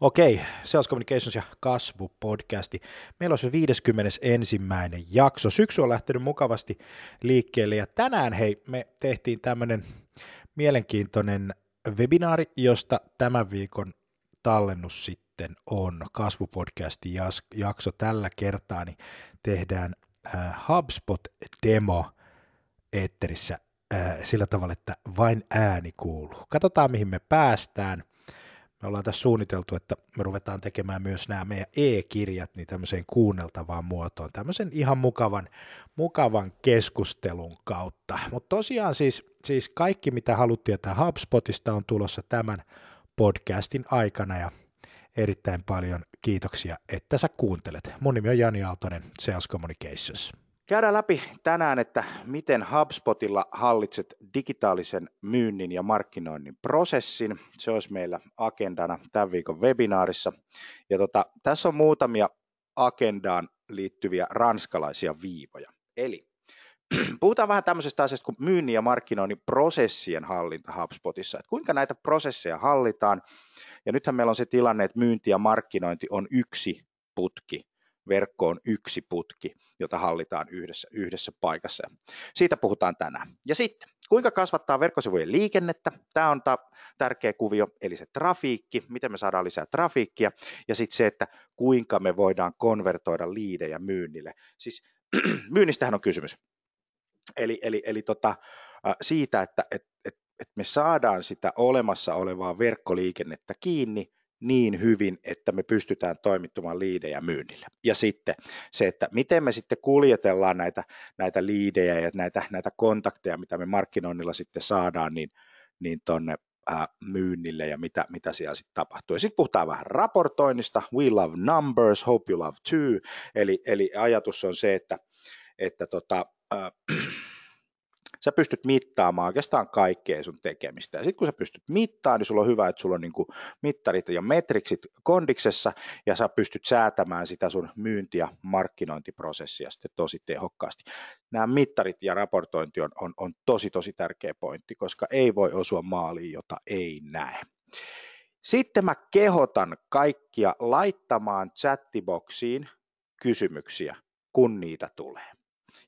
Okei, Sales Communications ja kasvu podcasti. Meillä on se 51. jakso. Syksy on lähtenyt mukavasti liikkeelle ja tänään hei, me tehtiin tämmöinen mielenkiintoinen webinaari, josta tämän viikon tallennus sitten on kasvupodcastin jakso tällä kertaa, niin tehdään äh, HubSpot-demo eetterissä äh, sillä tavalla, että vain ääni kuuluu. Katsotaan, mihin me päästään – ollaan tässä suunniteltu, että me ruvetaan tekemään myös nämä meidän e-kirjat niin tämmöiseen kuunneltavaan muotoon, tämmöisen ihan mukavan, mukavan keskustelun kautta. Mutta tosiaan siis, siis kaikki, mitä haluat tietää HubSpotista, on tulossa tämän podcastin aikana ja erittäin paljon kiitoksia, että sä kuuntelet. Mun nimi on Jani Aaltonen, Sales Communications. Käydään läpi tänään, että miten HubSpotilla hallitset digitaalisen myynnin ja markkinoinnin prosessin. Se olisi meillä agendana tämän viikon webinaarissa. Ja tota, tässä on muutamia agendaan liittyviä ranskalaisia viivoja. Eli puhutaan vähän tämmöisestä asiasta kuin myynnin ja markkinoinnin prosessien hallinta HubSpotissa, että kuinka näitä prosesseja hallitaan. Ja nythän meillä on se tilanne, että myynti ja markkinointi on yksi putki verkko on yksi putki, jota hallitaan yhdessä, yhdessä paikassa. Siitä puhutaan tänään. Ja sitten, kuinka kasvattaa verkkosivujen liikennettä? Tämä on ta- tärkeä kuvio, eli se trafiikki, miten me saadaan lisää trafiikkia, ja sitten se, että kuinka me voidaan konvertoida liidejä myynnille. Siis myynnistähän on kysymys. Eli, eli, eli tota, siitä, että et, et, et me saadaan sitä olemassa olevaa verkkoliikennettä kiinni, niin hyvin, että me pystytään toimittamaan liidejä myynnille. Ja sitten se, että miten me sitten kuljetellaan näitä, näitä liidejä ja näitä, näitä kontakteja, mitä me markkinoinnilla sitten saadaan, niin, niin tuonne myynnille ja mitä, mitä siellä sitten tapahtuu. Sitten puhutaan vähän raportoinnista, we love numbers, hope you love too, eli, eli ajatus on se, että, että tota, äh, sä pystyt mittaamaan oikeastaan kaikkea sun tekemistä. Ja sitten kun sä pystyt mittaamaan, niin sulla on hyvä, että sulla on niin kuin mittarit ja metriksit kondiksessa, ja sä pystyt säätämään sitä sun myynti- ja markkinointiprosessia sitten tosi tehokkaasti. Nämä mittarit ja raportointi on, on, on tosi, tosi tärkeä pointti, koska ei voi osua maaliin, jota ei näe. Sitten mä kehotan kaikkia laittamaan chattiboksiin kysymyksiä, kun niitä tulee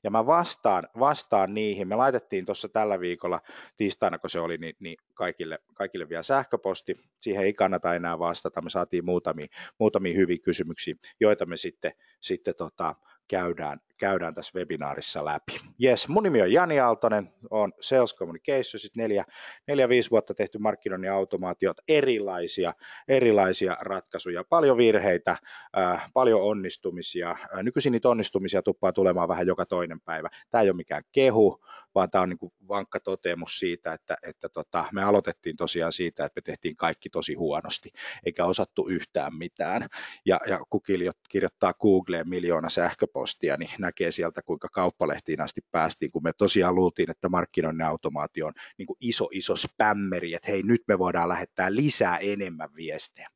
ja mä vastaan, vastaan niihin. Me laitettiin tuossa tällä viikolla, tiistaina kun se oli, niin, niin kaikille, kaikille vielä sähköposti. Siihen ei kannata enää vastata. Me saatiin muutamia, muutamia hyviä kysymyksiä, joita me sitten, sitten tota, käydään, käydään tässä webinaarissa läpi. Yes, mun nimi on Jani Aaltonen, on Sales Communications, neljä, neljä, viisi vuotta tehty markkinoinnin automaatiot, erilaisia, erilaisia ratkaisuja, paljon virheitä, äh, paljon onnistumisia. Äh, nykyisin niitä onnistumisia tuppaa tulemaan vähän joka toinen päivä. Tämä ei ole mikään kehu, vaan tämä on niin vankka toteamus siitä, että, että tota, me aloitettiin tosiaan siitä, että me tehtiin kaikki tosi huonosti, eikä osattu yhtään mitään. Ja, ja kun kirjoittaa Googleen miljoona sähköpostia, niin näkee sieltä, kuinka kauppalehtiin asti päästiin, kun me tosiaan luultiin, että markkinoinnin automaatio on niin kuin iso, iso spämmeri, että hei, nyt me voidaan lähettää lisää enemmän viestejä.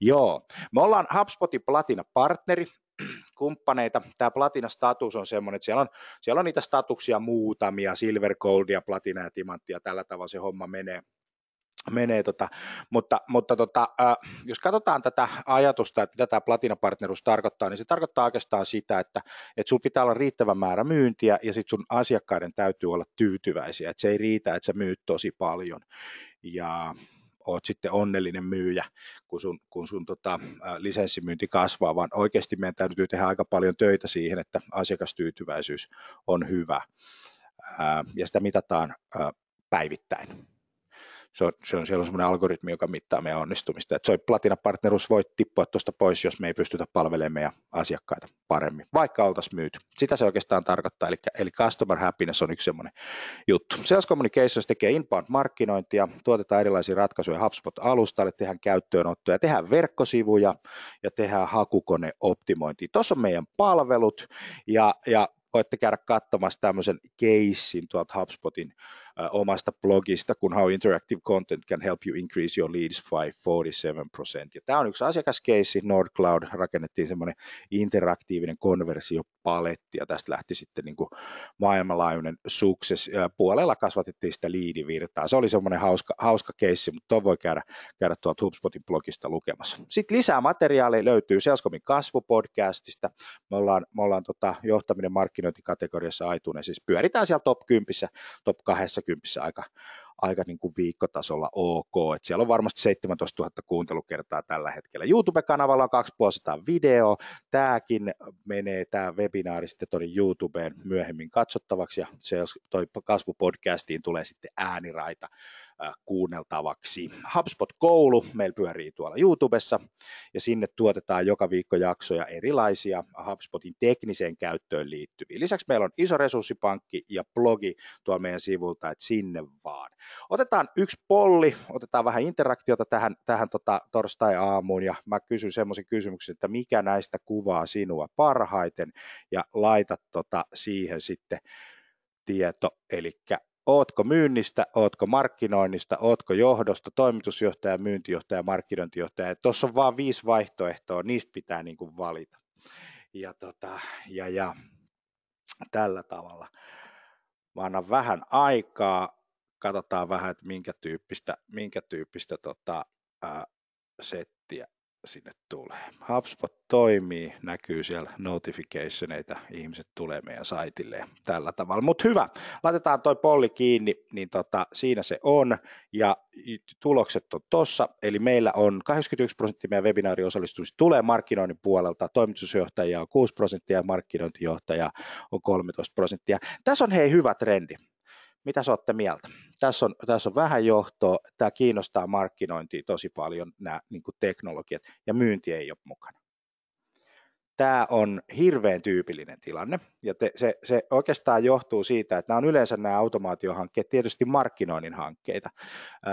Joo, me ollaan HubSpotin Platina-partneri, kumppaneita. Tämä Platina-status on semmoinen, että siellä on, siellä on niitä statuksia muutamia, Silver, Goldia, Platina ja Timanttia, tällä tavalla se homma menee menee, tota, mutta, mutta tota, äh, jos katsotaan tätä ajatusta, että mitä tämä platinapartneruus tarkoittaa, niin se tarkoittaa oikeastaan sitä, että, että sun pitää olla riittävä määrä myyntiä ja sitten sun asiakkaiden täytyy olla tyytyväisiä, että se ei riitä, että sä myyt tosi paljon ja oot sitten onnellinen myyjä, kun sun, kun sun tota, lisenssimyynti kasvaa, vaan oikeasti meidän täytyy tehdä aika paljon töitä siihen, että asiakastyytyväisyys on hyvä ja sitä mitataan päivittäin se on, se on, siellä on semmoinen algoritmi, joka mittaa meidän onnistumista. Että Platina Partnerus voi tippua tuosta pois, jos me ei pystytä palvelemaan meidän asiakkaita paremmin, vaikka oltaisiin myyty. Sitä se oikeastaan tarkoittaa, eli, eli customer happiness on yksi semmoinen juttu. Sales Communications tekee inbound-markkinointia, tuotetaan erilaisia ratkaisuja HubSpot-alustalle, tehdään käyttöönottoja, tehdään verkkosivuja ja tehdään hakukoneoptimointia. Tuossa on meidän palvelut ja, ja voitte käydä katsomassa tämmöisen keissin tuolta HubSpotin omasta blogista, kun How Interactive Content Can Help You Increase Your Leads by 47%. Ja tämä on yksi asiakaskeissi, NordCloud rakennettiin semmoinen interaktiivinen konversiopaletti, ja tästä lähti sitten niin kuin maailmanlaajuinen sukses. Puolella kasvatettiin sitä liidivirtaa. Se oli semmoinen hauska, hauska keissi, mutta tuo voi käydä, käydä tuolta HubSpotin blogista lukemassa. Sitten lisää materiaalia löytyy Salescomin kasvupodcastista. Me ollaan, me ollaan tota, johtaminen markkinointikategoriassa aituinen, siis pyöritään siellä top 10, top 20 80 aika, aika niin kuin viikkotasolla ok. Et siellä on varmasti 17 000 kuuntelukertaa tällä hetkellä. YouTube-kanavalla on 2500 video. Tämäkin menee, tämä webinaari sitten tuonne YouTubeen myöhemmin katsottavaksi ja se, toi kasvupodcastiin tulee sitten ääniraita kuunneltavaksi. HubSpot-koulu meillä pyörii tuolla YouTubessa ja sinne tuotetaan joka viikko jaksoja erilaisia HubSpotin tekniseen käyttöön liittyviä. Lisäksi meillä on iso resurssipankki ja blogi tuolla meidän sivulta, että sinne vaan. Otetaan yksi polli, otetaan vähän interaktiota tähän, tähän tota torstai-aamuun ja mä kysyn semmoisen kysymyksen, että mikä näistä kuvaa sinua parhaiten ja laitat tota siihen sitten tieto, eli ootko myynnistä, ootko markkinoinnista, ootko johdosta, toimitusjohtaja, myyntijohtaja, markkinointijohtaja. Tuossa on vain viisi vaihtoehtoa, niistä pitää niin kuin valita. Ja, tota, ja, ja tällä tavalla. Mä annan vähän aikaa, katsotaan vähän, että minkä tyyppistä, minkä tyyppistä tota, ää, settiä sinne tulee. HubSpot toimii, näkyy siellä notificationeita, ihmiset tulee meidän saitille tällä tavalla. Mutta hyvä, laitetaan toi polli kiinni, niin tota, siinä se on, ja tulokset on tossa, eli meillä on 81 prosenttia meidän webinaariosallistumista tulee markkinoinnin puolelta, toimitusjohtajia on 6 prosenttia ja markkinointijohtaja on 13 prosenttia. Tässä on hei hyvä trendi. Mitä sä olette mieltä? Tässä on, tässä on vähän johtoa, tämä kiinnostaa markkinointia tosi paljon, nämä niin teknologiat, ja myynti ei ole mukana. Tämä on hirveän tyypillinen tilanne, ja te, se, se oikeastaan johtuu siitä, että nämä on yleensä nämä automaatiohankkeet tietysti markkinoinnin hankkeita,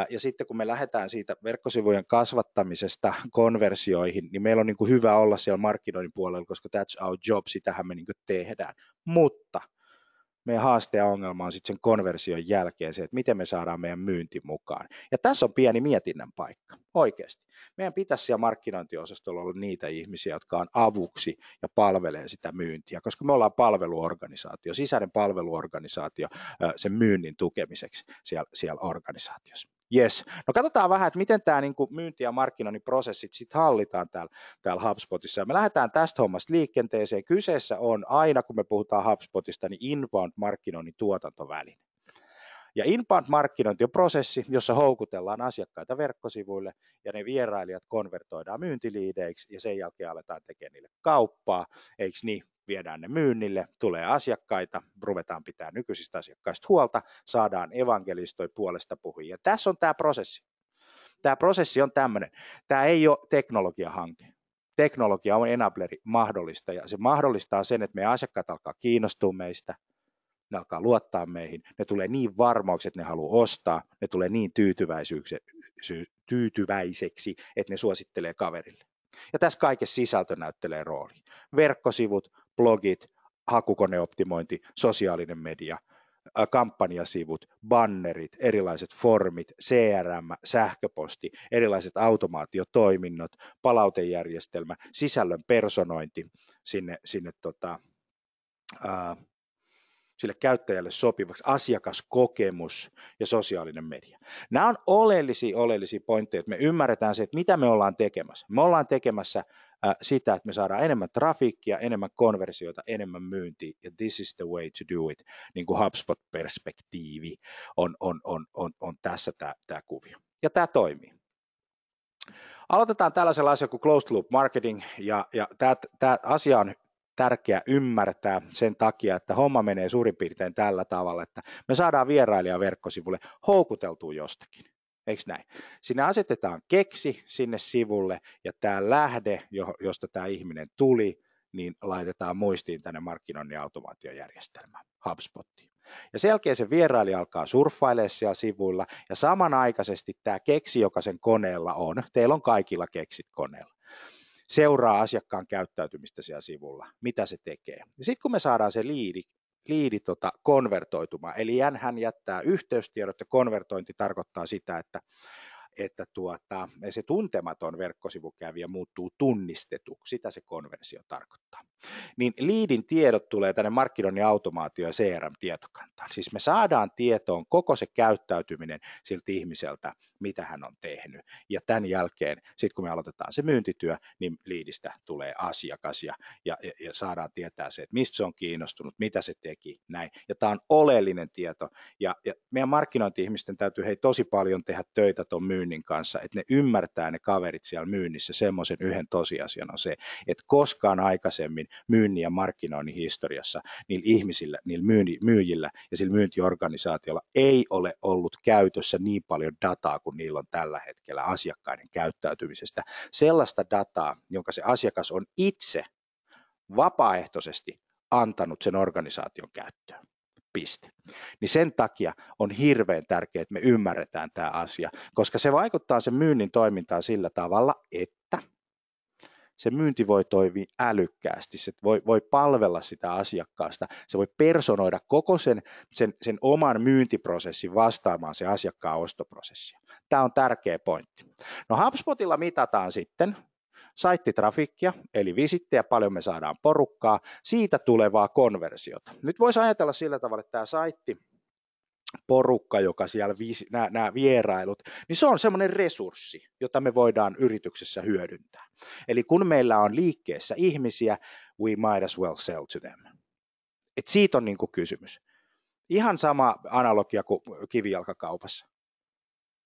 ja sitten kun me lähdetään siitä verkkosivujen kasvattamisesta konversioihin, niin meillä on niin hyvä olla siellä markkinoinnin puolella, koska that's our job, sitähän me niin tehdään, mutta – meidän haaste ja ongelma on sitten sen konversion jälkeen se, että miten me saadaan meidän myynti mukaan. Ja tässä on pieni mietinnän paikka, oikeasti. Meidän pitäisi siellä markkinointiosastolla olla niitä ihmisiä, jotka on avuksi ja palvelee sitä myyntiä, koska me ollaan palveluorganisaatio, sisäinen palveluorganisaatio sen myynnin tukemiseksi siellä, siellä organisaatiossa. Yes. No katsotaan vähän, että miten tämä niin kuin myynti- ja markkinoinnin prosessit sitten hallitaan täällä, täällä HubSpotissa. Me lähdetään tästä hommasta liikenteeseen. Kyseessä on aina, kun me puhutaan HubSpotista, niin inbound-markkinoinnin tuotantoväline. Ja inbound-markkinointi on prosessi, jossa houkutellaan asiakkaita verkkosivuille ja ne vierailijat konvertoidaan myyntiliideiksi ja sen jälkeen aletaan tekemään niille kauppaa, eikö niin? Viedään ne myynnille, tulee asiakkaita, ruvetaan pitää nykyisistä asiakkaista huolta, saadaan evankelistoi puolesta puhujia. Tässä on tämä prosessi. Tämä prosessi on tämmöinen. Tämä ei ole teknologiahanke. Teknologia on enableri mahdollista ja se mahdollistaa sen, että meidän asiakkaat alkaa kiinnostua meistä, ne alkaa luottaa meihin, ne tulee niin varmauksi, että ne haluaa ostaa, ne tulee niin tyytyväiseksi, että ne suosittelee kaverille. Ja tässä kaikessa sisältö näyttelee rooli. Verkkosivut, blogit, hakukoneoptimointi, sosiaalinen media, kampanjasivut, bannerit, erilaiset formit, CRM, sähköposti, erilaiset automaatiotoiminnot, palautejärjestelmä, sisällön personointi sinne, sinne tota, ää, sille käyttäjälle sopivaksi, asiakaskokemus ja sosiaalinen media. Nämä on oleellisia, oleellisia pointteja, että me ymmärretään se, että mitä me ollaan tekemässä. Me ollaan tekemässä äh, sitä, että me saadaan enemmän trafiikkia, enemmän konversioita, enemmän myyntiä, ja this is the way to do it. Niin kuin HubSpot-perspektiivi on, on, on, on, on tässä tämä, tämä kuvio. Ja tämä toimii. Aloitetaan tällaisella asialla kuin closed loop marketing, ja, ja tämä, asia on tärkeä ymmärtää sen takia, että homma menee suurin piirtein tällä tavalla, että me saadaan vierailija verkkosivulle houkuteltua jostakin. Eikö näin? Sinne asetetaan keksi sinne sivulle ja tämä lähde, josta tämä ihminen tuli, niin laitetaan muistiin tänne markkinoinnin automaatiojärjestelmään, HubSpottiin. Ja sen jälkeen se vierailija alkaa surffailemaan siellä sivuilla ja samanaikaisesti tämä keksi, joka sen koneella on, teillä on kaikilla keksit koneella, seuraa asiakkaan käyttäytymistä siellä sivulla, mitä se tekee. Ja sitten kun me saadaan se liidi, liidi tota konvertoitumaan, eli hän jättää yhteystiedot ja konvertointi tarkoittaa sitä, että että tuota, se tuntematon verkkosivukävijä muuttuu tunnistetuksi, sitä se konversio tarkoittaa. Niin liidin tiedot tulee tänne markkinoinnin automaatio- ja CRM-tietokantaan. Siis me saadaan tietoon koko se käyttäytyminen siltä ihmiseltä, mitä hän on tehnyt. Ja tämän jälkeen, sitten kun me aloitetaan se myyntityö, niin liidistä tulee asiakas ja, ja, ja saadaan tietää se, että mistä se on kiinnostunut, mitä se teki, näin. Ja tämä on oleellinen tieto. Ja, ja meidän markkinointi-ihmisten täytyy hei tosi paljon tehdä töitä tuon myynnin myynnin kanssa, että ne ymmärtää ne kaverit siellä myynnissä semmoisen yhden tosiasian on se, että koskaan aikaisemmin myynnin ja markkinoinnin historiassa niillä ihmisillä, niillä myyjillä ja sillä myyntiorganisaatiolla ei ole ollut käytössä niin paljon dataa kuin niillä on tällä hetkellä asiakkaiden käyttäytymisestä. Sellaista dataa, jonka se asiakas on itse vapaaehtoisesti antanut sen organisaation käyttöön piste. Niin sen takia on hirveän tärkeää, että me ymmärretään tämä asia, koska se vaikuttaa sen myynnin toimintaan sillä tavalla, että se myynti voi toimia älykkäästi, se voi, voi palvella sitä asiakkaasta, se voi personoida koko sen, sen, sen oman myyntiprosessin vastaamaan se asiakkaan ostoprosessia. Tämä on tärkeä pointti. No HubSpotilla mitataan sitten saittitrafikkia, eli visittejä, paljon me saadaan porukkaa, siitä tulevaa konversiota. Nyt voisi ajatella sillä tavalla, että tämä saitti, porukka, joka siellä, nämä, nämä vierailut, niin se on semmoinen resurssi, jota me voidaan yrityksessä hyödyntää. Eli kun meillä on liikkeessä ihmisiä, we might as well sell to them. Et siitä on niin kuin kysymys. Ihan sama analogia kuin kivijalkakaupassa.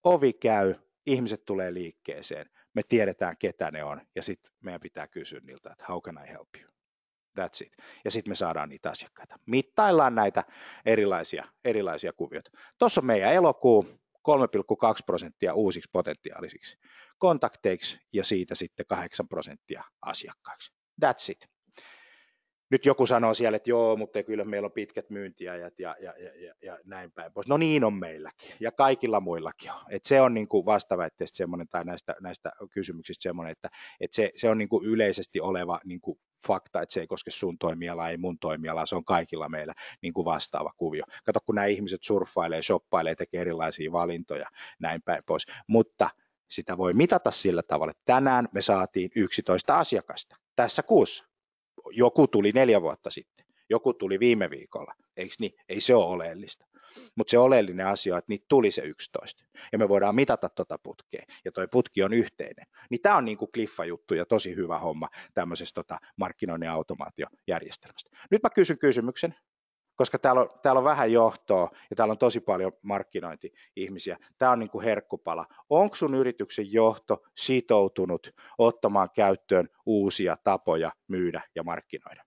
Ovi käy, ihmiset tulee liikkeeseen me tiedetään ketä ne on ja sitten meidän pitää kysyä niiltä, että how can I help you? That's it. Ja sitten me saadaan niitä asiakkaita. Mittaillaan näitä erilaisia, erilaisia kuvioita. Tuossa on meidän elokuu, 3,2 prosenttia uusiksi potentiaalisiksi kontakteiksi ja siitä sitten 8 prosenttia asiakkaiksi. That's it nyt joku sanoo siellä, että joo, mutta kyllä meillä on pitkät myyntiajat ja, ja, ja, ja, näin päin pois. No niin on meilläkin ja kaikilla muillakin on. Et se on niin kuin vastaväitteestä semmoinen tai näistä, näistä kysymyksistä semmoinen, että, että se, se on niin kuin yleisesti oleva niin kuin fakta, että se ei koske sun toimialaa, ei mun toimialaa, se on kaikilla meillä niin kuin vastaava kuvio. Kato, kun nämä ihmiset surffailee, shoppailee, tekee erilaisia valintoja, näin päin pois. Mutta sitä voi mitata sillä tavalla, että tänään me saatiin 11 asiakasta tässä kuussa joku tuli neljä vuotta sitten, joku tuli viime viikolla, eikö niin? Ei se ole oleellista. Mutta se oleellinen asia on, että niitä tuli se 11. Ja me voidaan mitata tuota putkea. Ja toi putki on yhteinen. Niin tämä on niinku kliffa-juttu ja tosi hyvä homma tämmöisestä tota markkinoinnin automaatiojärjestelmästä. Nyt mä kysyn kysymyksen koska täällä on, täällä on vähän johtoa ja täällä on tosi paljon markkinointi-ihmisiä. Tämä on niin kuin herkkupala. Onko sun yrityksen johto sitoutunut ottamaan käyttöön uusia tapoja myydä ja markkinoida?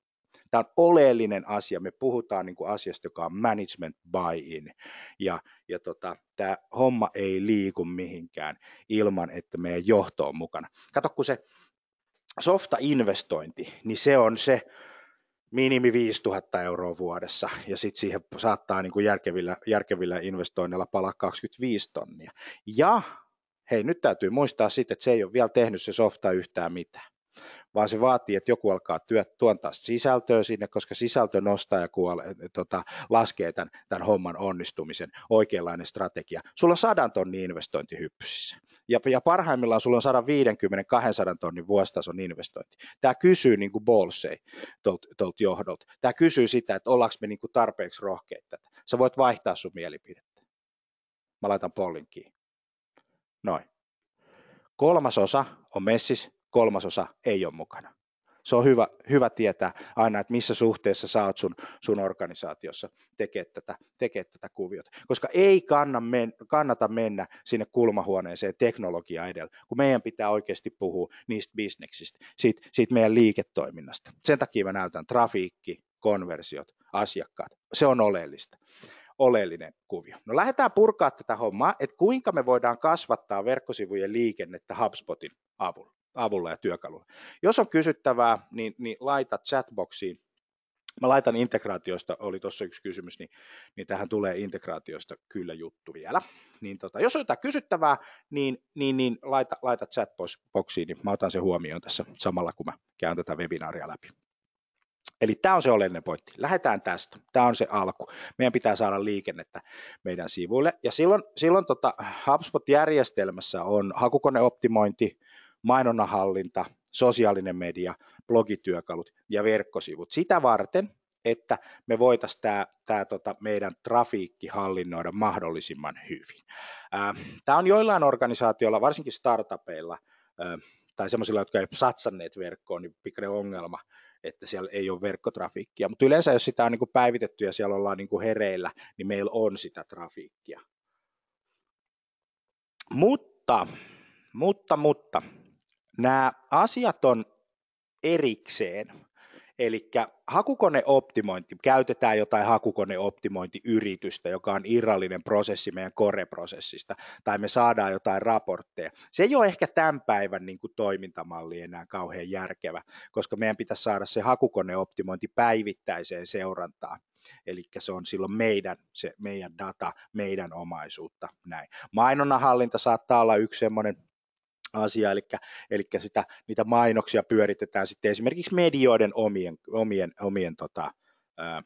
Tämä on oleellinen asia. Me puhutaan niin kuin asiasta, joka on management buy-in. Ja, ja tota, tämä homma ei liiku mihinkään ilman, että meidän johto on mukana. Kato, kun se softa-investointi, niin se on se, minimi 5000 euroa vuodessa ja sitten siihen saattaa niin kuin järkevillä, järkevillä investoinneilla palaa 25 tonnia. Ja hei, nyt täytyy muistaa sitten, että se ei ole vielä tehnyt se softa yhtään mitään. Vaan se vaatii, että joku alkaa työt, tuontaa sisältöä sinne, koska sisältö nostaa ja kuole, tota, laskee tämän, tämän homman onnistumisen, oikeanlainen strategia. Sulla on sadan tonnin investointi hyppysissä. Ja, ja parhaimmillaan sulla on 150-200 tonnin vuositason investointi. Tämä kysyy niin kuin Bolsei tuolta johdolta. Tämä kysyy sitä, että ollaanko me niin kuin tarpeeksi rohkeita. Sä voit vaihtaa sun mielipidettä. Mä laitan pollinkiin. Noin. Kolmasosa on messis, kolmasosa ei ole mukana. Se on hyvä, hyvä tietää aina, että missä suhteessa sä oot sun, sun organisaatiossa tekee tätä, tekee tätä kuviota. Koska ei kannata mennä sinne kulmahuoneeseen teknologia edellä, kun meidän pitää oikeasti puhua niistä bisneksistä, siitä, siitä meidän liiketoiminnasta. Sen takia mä näytän trafiikki, konversiot, asiakkaat. Se on oleellista oleellinen kuvio. No lähdetään purkaa tätä hommaa, että kuinka me voidaan kasvattaa verkkosivujen liikennettä HubSpotin avulla, avulla ja työkalulla. Jos on kysyttävää, niin, niin laita chatboxiin. Mä laitan integraatiosta, oli tuossa yksi kysymys, niin, niin tähän tulee integraatiosta kyllä juttu vielä. Niin tota, jos on jotain kysyttävää, niin, niin, niin laita, laita chatboxiin, niin mä otan sen huomioon tässä samalla, kun mä käyn tätä webinaaria läpi. Eli tämä on se oleellinen pointti. Lähdetään tästä. Tämä on se alku. Meidän pitää saada liikennettä meidän sivuille. Ja silloin, silloin tota HubSpot-järjestelmässä on hakukoneoptimointi, mainonnanhallinta, sosiaalinen media, blogityökalut ja verkkosivut. Sitä varten, että me voitaisiin tämä, tota meidän trafiikki hallinnoida mahdollisimman hyvin. Tämä on joillain organisaatioilla, varsinkin startupeilla, tai semmoisilla, jotka ei satsanneet verkkoon, niin pikkuinen ongelma, että siellä ei ole verkkotrafiikkia. Mutta yleensä jos sitä on niin päivitetty ja siellä ollaan niin kuin hereillä, niin meillä on sitä trafiikkia. Mutta, mutta, mutta, nämä asiat on erikseen. Eli hakukoneoptimointi, käytetään jotain hakukoneoptimointiyritystä, joka on irrallinen prosessi meidän koreprosessista, tai me saadaan jotain raportteja. Se ei ole ehkä tämän päivän niin kuin toimintamalli enää kauhean järkevä, koska meidän pitäisi saada se hakukoneoptimointi päivittäiseen seurantaan. Eli se on silloin meidän, se meidän data, meidän omaisuutta. Näin. Mainonnan hallinta saattaa olla yksi semmoinen asia, eli, eli sitä, niitä mainoksia pyöritetään sitten esimerkiksi medioiden omien, omien, omien tota, ää,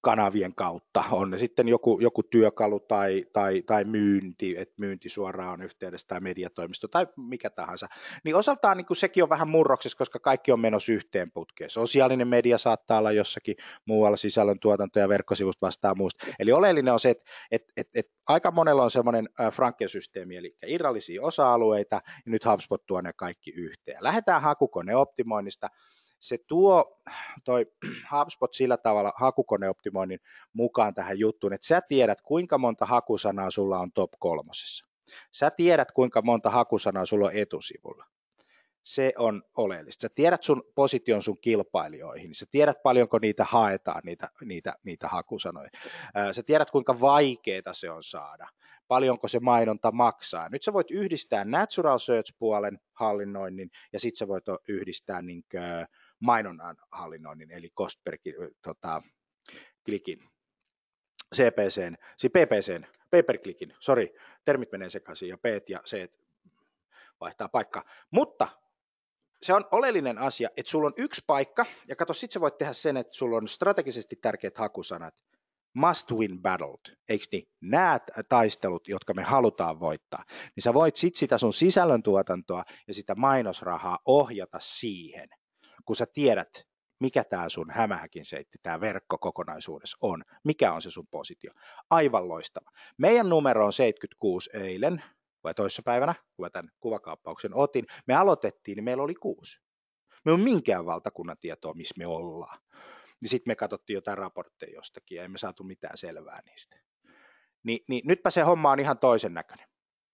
kanavien kautta, on ne sitten joku, joku työkalu tai, tai, tai myynti, että myynti suoraan on yhteydessä tai mediatoimisto tai mikä tahansa, niin osaltaan niin sekin on vähän murroksessa, koska kaikki on menossa yhteen putkeen. Sosiaalinen media saattaa olla jossakin muualla sisällöntuotanto ja verkkosivut vastaa muusta. Eli oleellinen on se, että että että että aika monella on semmoinen Franken-systeemi, eli irrallisia osa-alueita, ja nyt HubSpot tuo ne kaikki yhteen. Lähdetään hakukoneoptimoinnista se tuo toi HubSpot sillä tavalla hakukoneoptimoinnin mukaan tähän juttuun, että sä tiedät kuinka monta hakusanaa sulla on top kolmosessa. Sä tiedät kuinka monta hakusanaa sulla on etusivulla. Se on oleellista. Sä tiedät sun position sun kilpailijoihin, sä tiedät paljonko niitä haetaan, niitä, niitä, niitä hakusanoja. Sä tiedät kuinka vaikeaa se on saada, paljonko se mainonta maksaa. Nyt sä voit yhdistää natural search-puolen hallinnoinnin ja sitten sä voit yhdistää niin mainonnan hallinnoinnin, eli cost per tota, klikin, CPCn, siis PPCn, pay per termit menee sekaisin ja P ja C vaihtaa paikkaa, mutta se on oleellinen asia, että sulla on yksi paikka, ja kato, sit sä voit tehdä sen, että sulla on strategisesti tärkeät hakusanat, must win battle, eikö niin, nämä taistelut, jotka me halutaan voittaa, niin sä voit sit sitä sun sisällöntuotantoa ja sitä mainosrahaa ohjata siihen, kun sä tiedät, mikä tämä sun hämähäkin seitti, tämä verkko kokonaisuudessa on, mikä on se sun positio. Aivan loistava. Meidän numero on 76 eilen, vai toissapäivänä, kun mä tämän kuvakaappauksen otin, me aloitettiin, niin meillä oli kuusi. Me on minkään valtakunnan tietoa, missä me ollaan. Niin sitten me katsottiin jotain raportteja jostakin ja emme saatu mitään selvää niistä. Ni, niin nytpä se homma on ihan toisen näköinen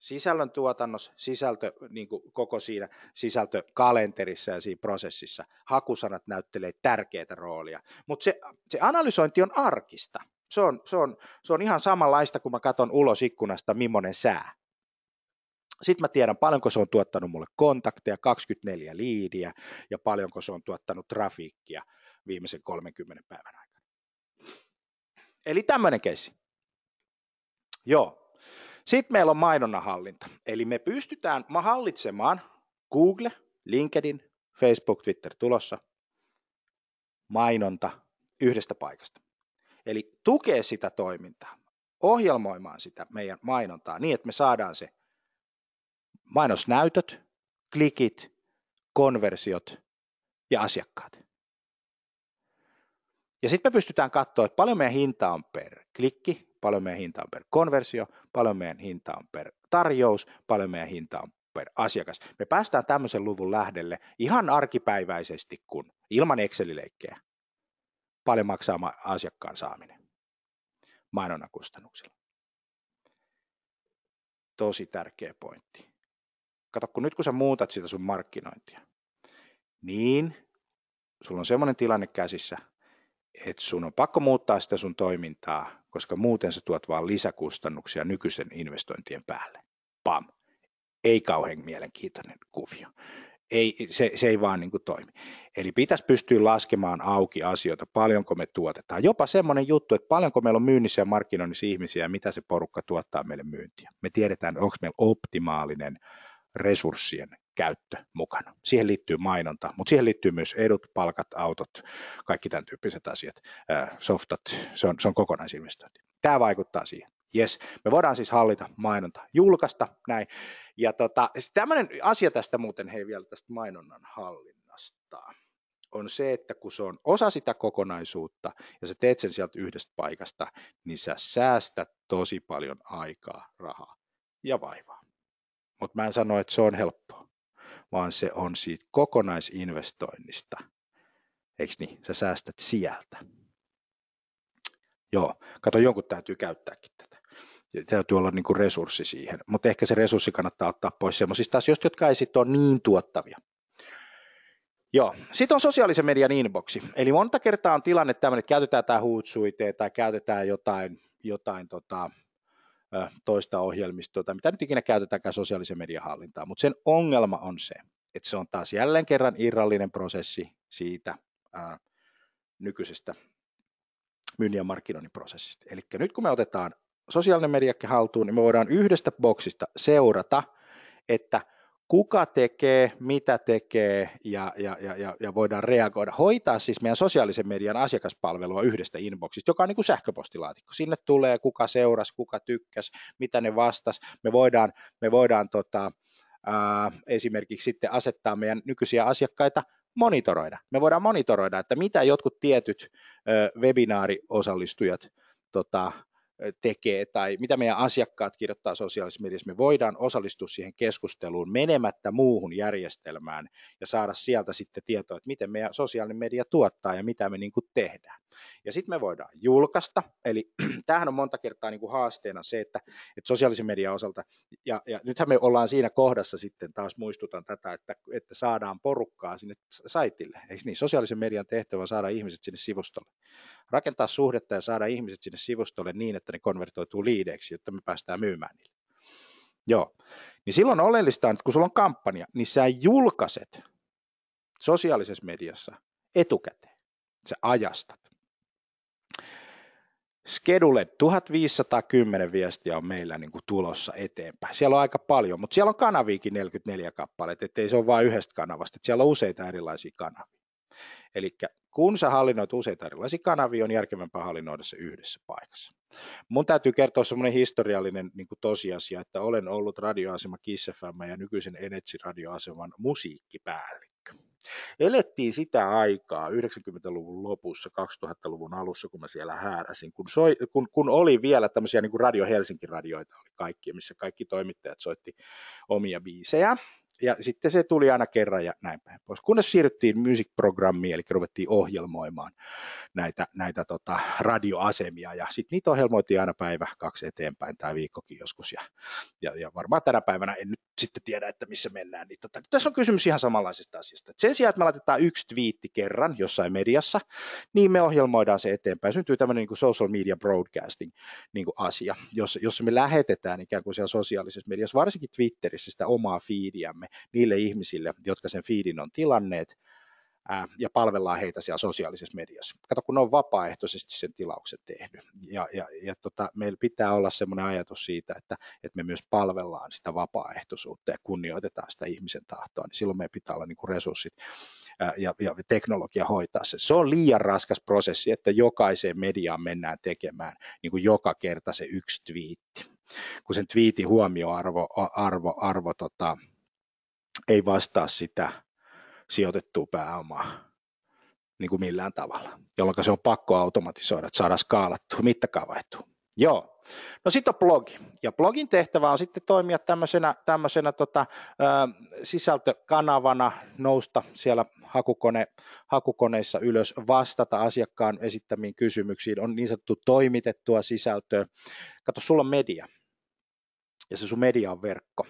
sisällön tuotannossa, sisältö, niin kuin koko siinä sisältökalenterissa ja siinä prosessissa, hakusanat näyttelee tärkeää roolia, mutta se, se analysointi on arkista. Se on, se, on, se on ihan samanlaista, kun mä katson ulos ikkunasta, millainen sää. Sitten mä tiedän, paljonko se on tuottanut mulle kontakteja, 24 liidiä, ja paljonko se on tuottanut trafiikkia viimeisen 30 päivän aikana. Eli tämmöinen keissi. Joo, sitten meillä on mainonnan hallinta. Eli me pystytään hallitsemaan Google LinkedIn, Facebook, Twitter tulossa, mainonta yhdestä paikasta. Eli tukee sitä toimintaa, ohjelmoimaan sitä meidän mainontaa niin, että me saadaan se mainosnäytöt, klikit, konversiot ja asiakkaat. Ja sitten me pystytään katsoa, että paljon meidän hinta on per klikki, paljon meidän hinta on per konversio, paljon meidän hinta on per tarjous, paljon meidän hinta on per asiakas. Me päästään tämmöisen luvun lähdelle ihan arkipäiväisesti, kun ilman Excel-leikkejä paljon maksaa asiakkaan saaminen mainonnan kustannuksilla. Tosi tärkeä pointti. Kato, kun nyt kun sä muutat sitä sun markkinointia, niin sulla on semmoinen tilanne käsissä, että sun on pakko muuttaa sitä sun toimintaa, koska muuten sä tuot vaan lisäkustannuksia nykyisen investointien päälle. Pam. Ei kauhean mielenkiintoinen kuvio. Ei, se, se ei vaan niin kuin toimi. Eli pitäisi pystyä laskemaan auki asioita, paljonko me tuotetaan. Jopa semmoinen juttu, että paljonko meillä on myynnissä ja markkinoinnissa ihmisiä ja mitä se porukka tuottaa meille myyntiä. Me tiedetään, onko meillä optimaalinen resurssien käyttö mukana. Siihen liittyy mainonta, mutta siihen liittyy myös edut, palkat, autot, kaikki tämän tyyppiset asiat, softat, se on, se on kokonaisinvestointi. Tämä vaikuttaa siihen. Yes, me voidaan siis hallita mainonta, julkaista näin. Ja tota, tämmöinen asia tästä muuten, hei vielä tästä mainonnan hallinnasta, on se, että kun se on osa sitä kokonaisuutta ja sä teet sen sieltä yhdestä paikasta, niin sä säästät tosi paljon aikaa, rahaa ja vaivaa. Mutta mä en sano, että se on helppoa, vaan se on siitä kokonaisinvestoinnista. Eikö niin? Sä säästät sieltä. Joo, kato, jonkun täytyy käyttääkin tätä. Täytyy olla niinku resurssi siihen, mutta ehkä se resurssi kannattaa ottaa pois semmoisista asioista, jotka ei sitten ole niin tuottavia. Joo, sitten on sosiaalisen median inboxi. Eli monta kertaa on tilanne tämmöinen, että käytetään tämä huutsuite tai käytetään jotain, jotain tota, toista ohjelmistoa tai mitä nyt ikinä käytetäänkään sosiaalisen median hallintaa, mutta sen ongelma on se, että se on taas jälleen kerran irrallinen prosessi siitä ää, nykyisestä myynnin ja markkinoinnin prosessista. Eli nyt kun me otetaan sosiaalinen media haltuun, niin me voidaan yhdestä boksista seurata, että kuka tekee, mitä tekee ja, ja, ja, ja voidaan reagoida. Hoitaa siis meidän sosiaalisen median asiakaspalvelua yhdestä inboxista, joka on niin kuin sähköpostilaatikko. Sinne tulee kuka seurasi, kuka tykkäsi, mitä ne vastas. Me voidaan, me voidaan tota, ää, esimerkiksi sitten asettaa meidän nykyisiä asiakkaita monitoroida. Me voidaan monitoroida, että mitä jotkut tietyt ö, webinaariosallistujat tota, tekee tai mitä meidän asiakkaat kirjoittaa sosiaalisessa mediassa, me voidaan osallistua siihen keskusteluun menemättä muuhun järjestelmään ja saada sieltä sitten tietoa, että miten meidän sosiaalinen media tuottaa ja mitä me niin kuin tehdään. Ja sitten me voidaan julkaista, eli tämähän on monta kertaa niin kuin haasteena se, että, että sosiaalisen median osalta, ja, ja nythän me ollaan siinä kohdassa sitten, taas muistutan tätä, että, että saadaan porukkaa sinne saitille, eikö niin, sosiaalisen median tehtävä on saada ihmiset sinne sivustolle, rakentaa suhdetta ja saada ihmiset sinne sivustolle niin, että ne konvertoituu liideiksi, jotta me päästään myymään niille. Joo, niin silloin oleellista on, että kun sulla on kampanja, niin sä julkaiset sosiaalisessa mediassa etukäteen, sä ajastat. Skedule 1510 viestiä on meillä niin kuin tulossa eteenpäin. Siellä on aika paljon, mutta siellä on kanaviikin 44 kappaleita, ettei se ole vain yhdestä kanavasta, siellä on useita erilaisia kanavia. Eli kun sä hallinnoit useita erilaisia kanavia, on järkevämpää hallinnoida se yhdessä paikassa. Mun täytyy kertoa semmoinen historiallinen niin kuin tosiasia, että olen ollut radioasema Kiss FM ja nykyisen Energy-radioaseman musiikkipäällikkö. Elettiin sitä aikaa 90-luvun lopussa, 2000-luvun alussa, kun mä siellä hääräsin, kun, soi, kun, kun oli vielä tämmöisiä niin kuin Radio Helsinki-radioita, oli kaikki, missä kaikki toimittajat soitti omia biisejä ja sitten se tuli aina kerran ja näin päin pois. Kunnes siirryttiin music-programmiin, eli ruvettiin ohjelmoimaan näitä, näitä tota, radioasemia, ja sitten niitä ohjelmoitiin aina päivä kaksi eteenpäin tai viikkokin joskus, ja, ja, ja varmaan tänä päivänä en nyt sitten tiedä, että missä mennään. Niin tota, tässä on kysymys ihan samanlaisesta asiasta. Et sen sijaan, että me laitetaan yksi twiitti kerran jossain mediassa, niin me ohjelmoidaan se eteenpäin. Syntyy tämmöinen niin social media broadcasting niin kuin asia, jossa, jossa me lähetetään ikään kuin siellä sosiaalisessa mediassa, varsinkin Twitterissä sitä omaa feediämme niille ihmisille, jotka sen feedin on tilanneet, ää, ja palvellaan heitä siellä sosiaalisessa mediassa. Kato, kun ne on vapaaehtoisesti sen tilauksen tehnyt. Ja, ja, ja tota, meillä pitää olla semmoinen ajatus siitä, että, että me myös palvellaan sitä vapaaehtoisuutta ja kunnioitetaan sitä ihmisen tahtoa, niin silloin meidän pitää olla niin kuin resurssit ää, ja, ja teknologia hoitaa se. Se on liian raskas prosessi, että jokaiseen mediaan mennään tekemään niin kuin joka kerta se yksi twiitti. Kun sen twiitin huomioarvo arvo, arvo, tota, ei vastaa sitä sijoitettua pääomaa niin kuin millään tavalla, jolloin se on pakko automatisoida, että saadaan skaalattua, mittakaavaittua. Joo. No sitten on blogi. Ja blogin tehtävä on sitten toimia tämmöisenä, tämmöisenä tota, ö, sisältökanavana, nousta siellä hakukone, hakukoneissa ylös, vastata asiakkaan esittämiin kysymyksiin, on niin sanottu toimitettua sisältöä. Kato, sulla on media ja se sun media on verkko.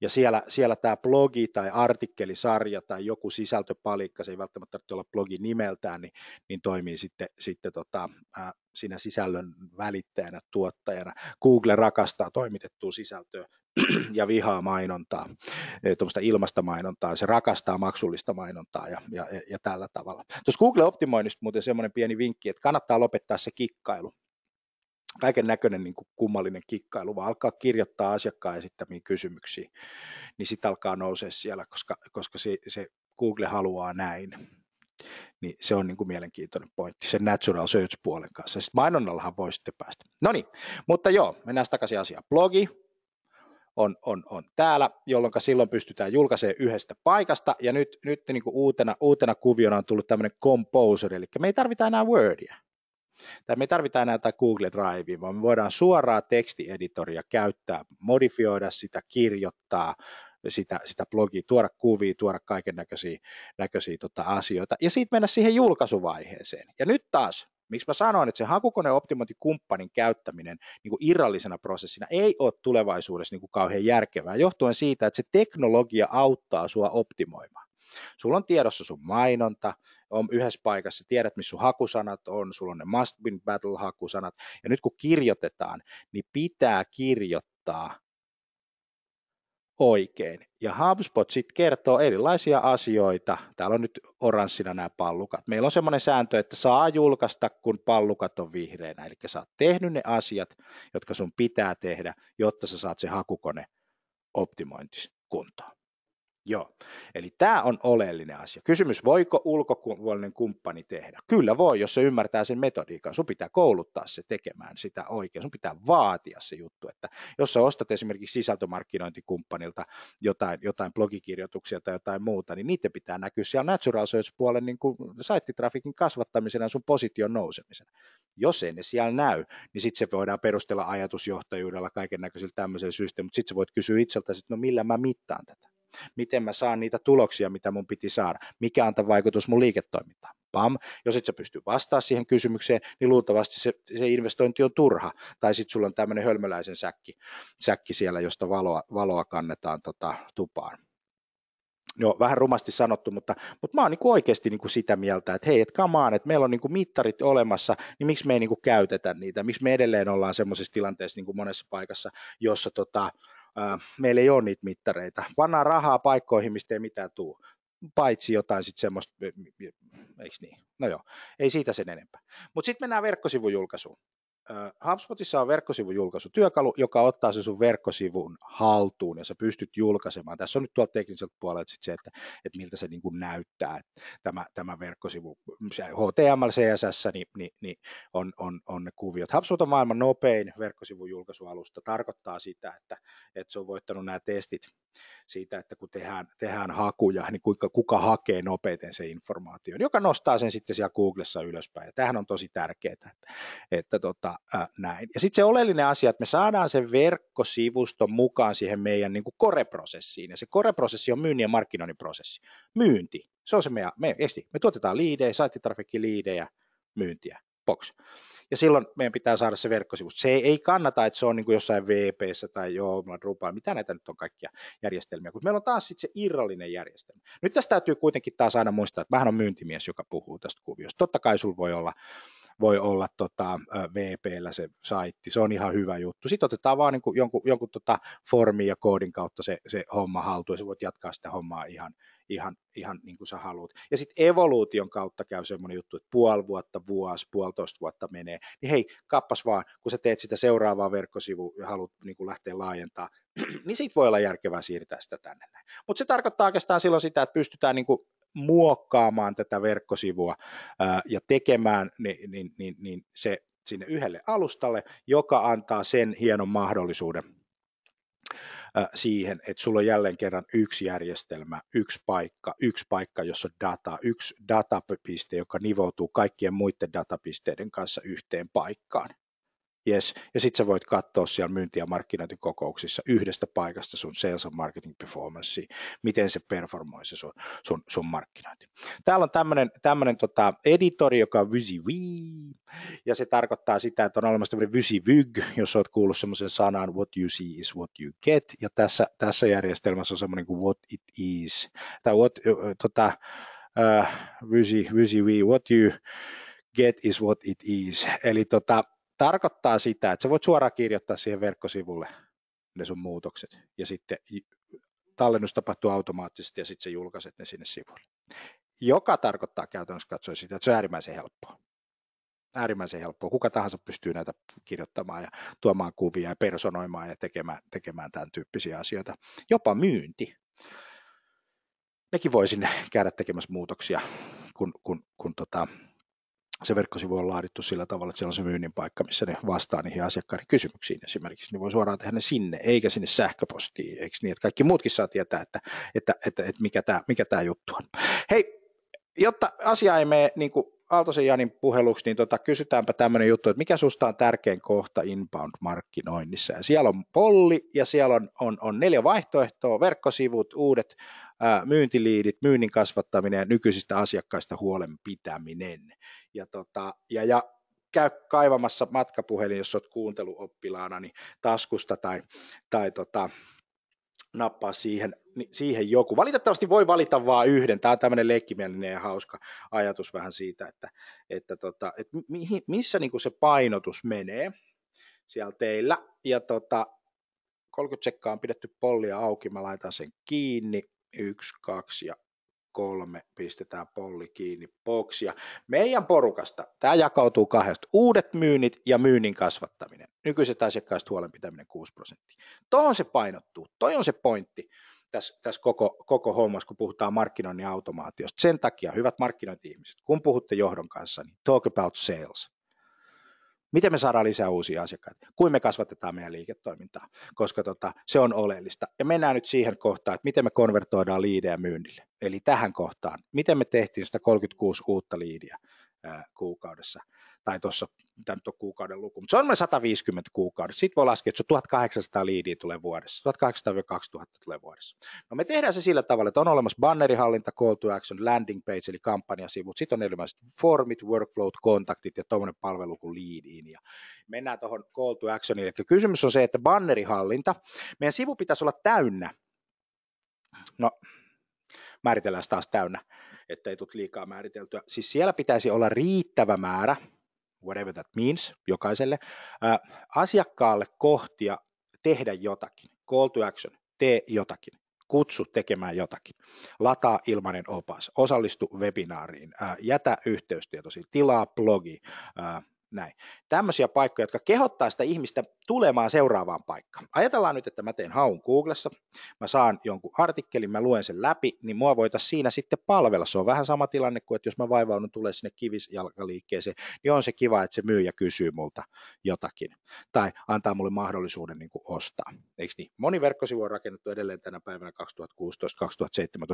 Ja siellä, siellä tämä blogi tai artikkelisarja tai joku sisältöpalikka, se ei välttämättä tarvitse olla blogi nimeltään, niin, niin toimii sitten, sitten tota, ää, siinä sisällön välittäjänä, tuottajana. Google rakastaa toimitettua sisältöä ja vihaa mainontaa, tuommoista ilmasta mainontaa, se rakastaa maksullista mainontaa ja, ja, ja tällä tavalla. Tuossa Google Optimoinnista muuten semmoinen pieni vinkki, että kannattaa lopettaa se kikkailu kaiken näköinen niin kummallinen kikkailu, vaan alkaa kirjoittaa asiakkaan esittämiin kysymyksiin, niin sitten alkaa nousea siellä, koska, koska se, se Google haluaa näin. Niin se on niin kuin mielenkiintoinen pointti sen natural search-puolen kanssa. Sitten mainonnallahan voi sitten päästä. No niin, mutta joo, mennään takaisin asiaan. Blogi, on, on, on täällä, jolloin silloin pystytään julkaisemaan yhdestä paikasta, ja nyt, nyt niin kuin uutena, uutena kuviona on tullut tämmöinen composer, eli me ei tarvita enää Wordia. Tai me ei tarvita enää tätä Google Drivea, vaan me voidaan suoraa tekstieditoria käyttää, modifioida sitä, kirjoittaa, sitä, sitä blogia, tuoda kuvia, tuoda kaiken näköisiä, näköisiä tota, asioita ja sitten mennä siihen julkaisuvaiheeseen. Ja nyt taas, miksi mä sanoin, että se hakukoneoptimointikumppanin käyttäminen niin kuin irrallisena prosessina ei ole tulevaisuudessa niin kuin kauhean järkevää, johtuen siitä, että se teknologia auttaa sua optimoimaan. Sulla on tiedossa sun mainonta, on yhdessä paikassa, tiedät missä sun hakusanat on, sulla on ne must win battle hakusanat, ja nyt kun kirjoitetaan, niin pitää kirjoittaa oikein. Ja HubSpot sitten kertoo erilaisia asioita. Täällä on nyt oranssina nämä pallukat. Meillä on semmoinen sääntö, että saa julkaista, kun pallukat on vihreänä. Eli sä oot tehnyt ne asiat, jotka sun pitää tehdä, jotta sä saat se hakukone optimointis kuntoon. Joo, eli tämä on oleellinen asia. Kysymys, voiko ulkopuolinen kumppani tehdä? Kyllä voi, jos se ymmärtää sen metodiikan. Sun pitää kouluttaa se tekemään sitä oikein. Sun pitää vaatia se juttu, että jos sä ostat esimerkiksi sisältömarkkinointikumppanilta jotain, jotain blogikirjoituksia tai jotain muuta, niin niiden pitää näkyä siellä Natural Search-puolen niin kuin saittitrafikin kasvattamisena ja sun position nousemisena. Jos ei ne siellä näy, niin sitten se voidaan perustella ajatusjohtajuudella kaiken näköisillä tämmöisellä systeemillä, mutta sitten sä voit kysyä itseltäsi, että no millä mä mittaan tätä miten mä saan niitä tuloksia, mitä mun piti saada, mikä on vaikutus mun liiketoimintaan. Pam, jos et sä pysty vastaamaan siihen kysymykseen, niin luultavasti se, se investointi on turha, tai sitten sulla on tämmöinen hölmöläisen säkki, säkki siellä, josta valoa, valoa kannetaan tota, tupaan. No, vähän rumasti sanottu, mutta, mutta mä oon niin oikeasti niin sitä mieltä, että hei, et on, että meillä on niin mittarit olemassa, niin miksi me ei niin käytetä niitä, miksi me edelleen ollaan semmoisessa tilanteessa niin monessa paikassa, jossa tota, meillä ei ole niitä mittareita. Pannaan rahaa paikkoihin, mistä ei mitään tule paitsi jotain sitten semmoista, eikö niin? No joo, ei siitä sen enempää. Mutta sitten mennään verkkosivujulkaisuun. HubSpotissa on verkkosivujulkaisutyökalu, joka ottaa se sun verkkosivun haltuun ja sä pystyt julkaisemaan. Tässä on nyt tuolta tekniseltä puolelta sit se, että, että miltä se niin näyttää, tämä, tämä verkkosivu, HTML, CSS, niin, niin, niin on, on, on ne kuviot. HubSpot on maailman nopein verkkosivujulkaisualusta. Tarkoittaa sitä, että, että se on voittanut nämä testit siitä, että kun tehdään, tehdään hakuja, niin kuinka, kuka hakee nopeiten se informaatio, joka nostaa sen sitten siellä Googlessa ylöspäin. Ja tämähän on tosi tärkeää, että, että tota, ää, näin. Ja sitten se oleellinen asia, että me saadaan sen verkkosivusto mukaan siihen meidän niin koreprosessiin. Ja se koreprosessi on myynnin ja markkinoinnin prosessi. Myynti, se on se meidän, me, esti. me tuotetaan liidejä, saittitrafikki liidejä, myyntiä, box. Ja silloin meidän pitää saada se verkkosivusto. Se ei, ei kannata, että se on niin kuin jossain vp tai joo, Drupal, mitä näitä nyt on kaikkia järjestelmiä, kun meillä on taas sitten se irrallinen järjestelmä. Nyt tästä täytyy kuitenkin taas aina muistaa, että vähän on myyntimies, joka puhuu tästä kuviosta. Totta kai sulla voi olla voi olla tota, VPllä se saitti, se on ihan hyvä juttu. Sitten otetaan vaan niin kuin jonkun, jonkun tota formin ja koodin kautta se, se homma haltuun, ja sä voit jatkaa sitä hommaa ihan, ihan, ihan niin kuin sä haluat. Ja sitten evoluution kautta käy semmoinen juttu, että puoli vuotta, vuosi, puolitoista vuotta menee, niin hei, kappas vaan, kun sä teet sitä seuraavaa verkkosivua ja haluat niin kuin lähteä laajentaa, niin siitä voi olla järkevää siirtää sitä tänne. Mutta se tarkoittaa oikeastaan silloin sitä, että pystytään niin kuin muokkaamaan tätä verkkosivua ää, ja tekemään niin, niin, niin, niin se sinne yhdelle alustalle, joka antaa sen hienon mahdollisuuden siihen, että sulla on jälleen kerran yksi järjestelmä, yksi paikka, yksi paikka, jossa on data, yksi datapiste, joka nivoutuu kaikkien muiden datapisteiden kanssa yhteen paikkaan. Yes. Ja sitten sä voit katsoa siellä myynti- ja markkinointikokouksissa yhdestä paikasta sun sales and marketing performance, miten se performoi se sun, sun, sun markkinointi. Täällä on tämmöinen tämmönen tota editori, joka on VisiVi, ja se tarkoittaa sitä, että on olemassa tämmöinen VisiVyg, jos olet kuullut semmoisen sanan what you see is what you get, ja tässä, tässä järjestelmässä on semmoinen kuin what it is, tai what, uh, tota, uh, Visi, VisiVi, what you get is what it is, eli tota, tarkoittaa sitä, että sä voit suoraan kirjoittaa siihen verkkosivulle ne sun muutokset ja sitten tallennus tapahtuu automaattisesti ja sitten sä julkaiset ne sinne sivuille. Joka tarkoittaa käytännössä katsoen sitä, että se on äärimmäisen helppoa. Äärimmäisen helppoa. Kuka tahansa pystyy näitä kirjoittamaan ja tuomaan kuvia ja personoimaan ja tekemään, tekemään tämän tyyppisiä asioita. Jopa myynti. Nekin voisin käydä tekemässä muutoksia, kun, kun, kun tota, se verkkosivu on laadittu sillä tavalla, että siellä on se myynnin paikka, missä ne vastaa niihin asiakkaiden kysymyksiin esimerkiksi, niin voi suoraan tehdä ne sinne, eikä sinne sähköpostiin, eikö niin, että kaikki muutkin saa tietää, että, että, että, että mikä, tämä, mikä juttu on. Hei, jotta asia ei mene niin kuin Aaltosen Janin puheluksi, niin tota, kysytäänpä tämmöinen juttu, että mikä susta on tärkein kohta inbound-markkinoinnissa. Ja siellä on polli ja siellä on, on, on neljä vaihtoehtoa, verkkosivut, uudet ää, myyntiliidit, myynnin kasvattaminen ja nykyisistä asiakkaista huolen pitäminen. Ja, tota, ja, ja käy kaivamassa matkapuhelin, jos olet kuunteluoppilaana, niin taskusta tai, tai tota, nappaa siihen, siihen joku. Valitettavasti voi valita vain yhden. Tämä on tämmöinen leikkimielinen ja hauska ajatus vähän siitä, että, että, tota, että missä niin kuin se painotus menee siellä teillä. Ja tota, 30 sekkaa on pidetty pollia auki, mä laitan sen kiinni. Yksi, kaksi ja kolme, pistetään polli kiinni, boksia. Meidän porukasta tämä jakautuu kahdesta. Uudet myynnit ja myynnin kasvattaminen. Nykyiset asiakkaista huolenpitäminen 6 prosenttia. Tuohon se painottuu. Toi on se pointti tässä, tässä koko, koko hommassa, kun puhutaan markkinoinnin automaatiosta. Sen takia, hyvät markkinointi-ihmiset, kun puhutte johdon kanssa, niin talk about sales. Miten me saadaan lisää uusia asiakkaita? Kuin me kasvatetaan meidän liiketoimintaa? Koska tota, se on oleellista. Ja mennään nyt siihen kohtaan, että miten me konvertoidaan liidejä myynnille. Eli tähän kohtaan. Miten me tehtiin sitä 36 uutta liidiä kuukaudessa tai tuossa, mitä nyt on kuukauden luku, mutta se on noin 150 kuukaudessa. Sitten voi laskea, että se 1800 liidiä tulee vuodessa, 1800-2000 tulee vuodessa. No me tehdään se sillä tavalla, että on olemassa bannerihallinta, call to action, landing page, eli kampanjasivut, sitten on erilaiset formit, workflowt, kontaktit ja tuommoinen palvelu kuin leadin. Ja mennään tuohon call to actionille. Eli kysymys on se, että bannerihallinta, meidän sivu pitäisi olla täynnä, no määritellään taas täynnä, että ei tule liikaa määriteltyä. Siis siellä pitäisi olla riittävä määrä whatever that means, jokaiselle, asiakkaalle kohtia tehdä jotakin, call to action, tee jotakin, kutsu tekemään jotakin, lataa ilmainen opas, osallistu webinaariin, ää, jätä yhteystietosi, tilaa blogi, näin. Tämmöisiä paikkoja, jotka kehottaa sitä ihmistä tulemaan seuraavaan paikkaan. Ajatellaan nyt, että mä teen haun Googlessa, mä saan jonkun artikkelin, mä luen sen läpi, niin mua voitaisiin siinä sitten palvella. Se on vähän sama tilanne kuin, että jos mä vaivaudun tulee sinne kivisjalkaliikkeeseen, niin on se kiva, että se myyjä kysyy multa jotakin tai antaa mulle mahdollisuuden niin kuin ostaa. Eikö niin? Moni verkkosivu on rakennettu edelleen tänä päivänä 2016-2017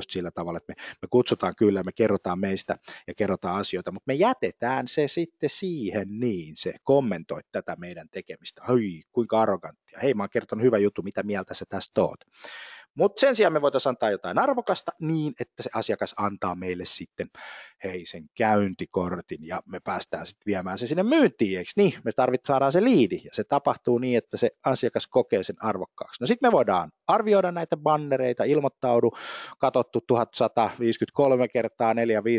sillä tavalla, että me, me kutsutaan kyllä, me kerrotaan meistä ja kerrotaan asioita, mutta me jätetään se sitten siihen niin, se kommentoi tätä meidän tekemistä. Hyi, kuinka arroganttia. Hei, mä oon kertonut hyvä juttu, mitä mieltä sä tästä oot. Mutta sen sijaan me voitaisiin antaa jotain arvokasta niin, että se asiakas antaa meille sitten hei sen käyntikortin ja me päästään sitten viemään se sinne myyntiin, eikö niin? Me tarvitsemme saadaan se liidi ja se tapahtuu niin, että se asiakas kokee sen arvokkaaksi. No sitten me voidaan arvioida näitä bannereita, ilmoittaudu, katottu 1153 kertaa, 4-5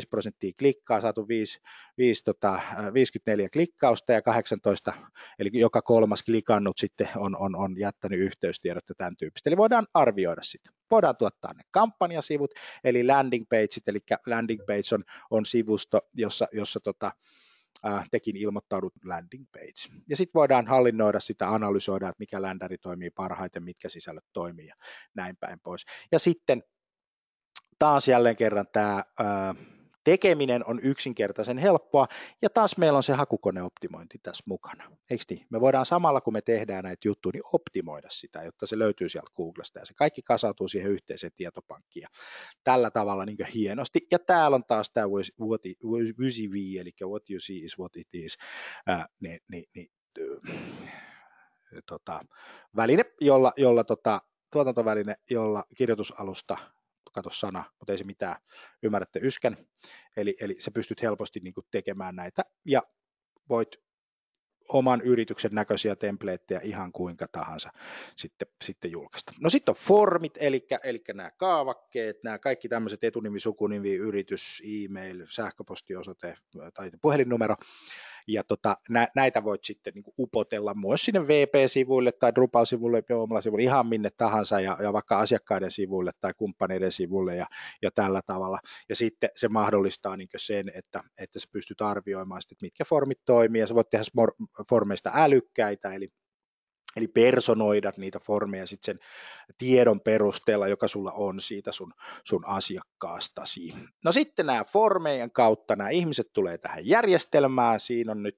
prosenttia klikkaa, saatu 5, 5, tota, 54 klikkausta ja 18, eli joka kolmas klikannut sitten on, on, on jättänyt yhteystiedot ja tämän tyyppistä. Eli voidaan arvioida sitä. Voidaan tuottaa ne kampanjasivut, eli landing pageit, eli landing page on, on sivusto, jossa, jossa tota, äh, tekin ilmoittaudut landing page. Ja sitten voidaan hallinnoida sitä, analysoida, että mikä ländäri toimii parhaiten, mitkä sisällöt toimii ja näin päin pois. Ja sitten taas jälleen kerran tämä äh, tekeminen on yksinkertaisen helppoa, ja taas meillä on se hakukoneoptimointi tässä mukana. Eikö niin? Me voidaan samalla, kun me tehdään näitä juttuja, niin optimoida sitä, jotta se löytyy sieltä Googlesta, ja se kaikki kasautuu siihen yhteiseen tietopankkiin, ja tällä tavalla niin hienosti. Ja täällä on taas tämä WYSIV, eli what you see is what it is, ää, niin, niin, niin, tota, väline, jolla, jolla tota, tuotantoväline, jolla kirjoitusalusta kato sana, mutta ei se mitään, ymmärrätte yskän, eli, eli sä pystyt helposti niin kuin tekemään näitä, ja voit oman yrityksen näköisiä templateja ihan kuinka tahansa sitten, sitten julkaista. No sitten on formit, eli, eli nämä kaavakkeet, nämä kaikki tämmöiset etunimi, sukunimi, yritys, e-mail, sähköpostiosoite tai puhelinnumero, ja tota, nä, näitä voit sitten niin upotella myös sinne VP-sivuille tai Drupal-sivuille, sivuille, ihan minne tahansa ja, ja vaikka asiakkaiden sivuille tai kumppaneiden sivuille ja, ja tällä tavalla. Ja sitten se mahdollistaa niin sen, että, että sä pystyt arvioimaan, sitten, mitkä formit toimii ja sä voit tehdä formeista älykkäitä, eli Eli personoida niitä formeja sitten sen tiedon perusteella, joka sulla on siitä sun, sun asiakkaastasi. No sitten nämä formejen kautta nämä ihmiset tulee tähän järjestelmään. Siinä on nyt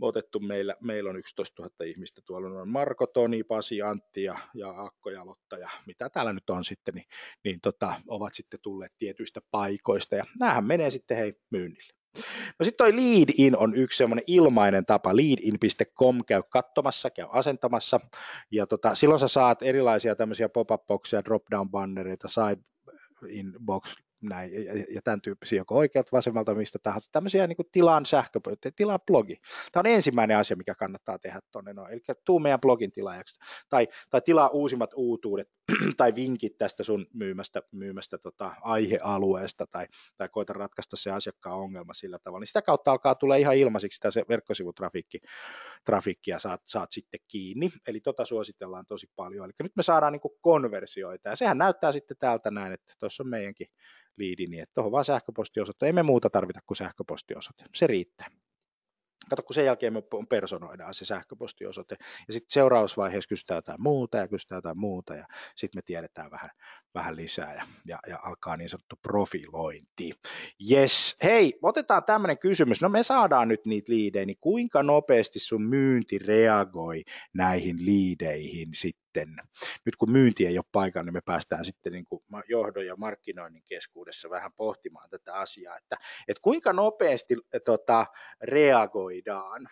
otettu meillä, meillä on 11 000 ihmistä, tuolla on Marko, Toni, Pasi, Antti ja, ja Akko ja Lotta ja mitä täällä nyt on sitten, niin, niin tota, ovat sitten tulleet tietyistä paikoista ja näähän menee sitten hei myynnille. No sitten toi Lead-in on yksi semmoinen ilmainen tapa, leadin.com, käy katsomassa, käy asentamassa, ja tota, silloin sä saat erilaisia tämmöisiä pop-up-bokseja, drop-down-bannereita, side inbox näin, ja, ja tämän tyyppisiä, joko oikealta, vasemmalta, mistä tahansa, tämmöisiä niin kuin tilaan sähkö, tilaa blogi. Tämä on ensimmäinen asia, mikä kannattaa tehdä tuonne, no, eli tuu meidän blogin tilaajaksi, tai, tai tilaa uusimmat uutuudet, tai vinkit tästä sun myymästä, myymästä tota aihealueesta, tai, tai koita ratkaista se asiakkaan ongelma sillä tavalla, niin sitä kautta alkaa tulla ihan ilmaisiksi sitä se verkkosivutrafiikki, trafiikkia saat, saat sitten kiinni, eli tota suositellaan tosi paljon, eli nyt me saadaan niin kuin konversioita, ja sehän näyttää sitten täältä näin, että tuossa on meidänkin liidi, niin että tuohon vaan sähköpostiosoite. Emme muuta tarvita kuin sähköpostiosoite. Se riittää. Kato, kun sen jälkeen me personoidaan se sähköpostiosoite, ja sitten seuraavassa vaiheessa kysytään jotain muuta ja kysytään jotain muuta, ja sitten me tiedetään vähän, vähän lisää, ja, ja, ja alkaa niin sanottu profilointi. Yes, hei, otetaan tämmöinen kysymys. No me saadaan nyt niitä liidejä, niin kuinka nopeasti sun myynti reagoi näihin liideihin sitten? Nyt kun myynti ei ole paikalla, niin me päästään sitten niin kuin johdon ja markkinoinnin keskuudessa vähän pohtimaan tätä asiaa, että, että kuinka nopeasti tota, reagoidaan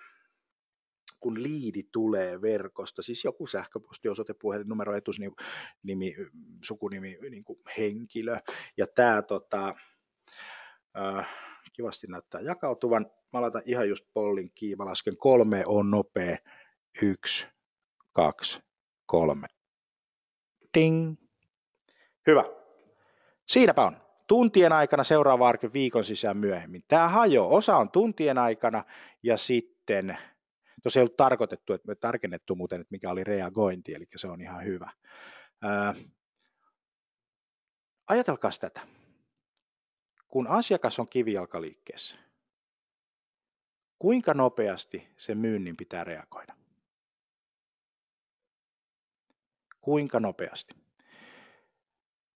kun liidi tulee verkosta, siis joku sähköpostiosoite, puhelinnumero, etusnimi, sukunimi, niin kuin henkilö, ja tämä tota, äh, kivasti näyttää jakautuvan. Mä laitan ihan just pollin kiiva, lasken kolme on nopea, yksi, kaksi, kolme. Ding. Hyvä. Siinäpä on. Tuntien aikana seuraava arki viikon sisään myöhemmin. Tämä hajo, osa on tuntien aikana ja sitten, tuossa ei ollut tarkoitettu, että me tarkennettu muuten, että mikä oli reagointi, eli se on ihan hyvä. Ää, ajatelkaa tätä. Kun asiakas on kivijalkaliikkeessä, kuinka nopeasti se myynnin pitää reagoida? Kuinka nopeasti?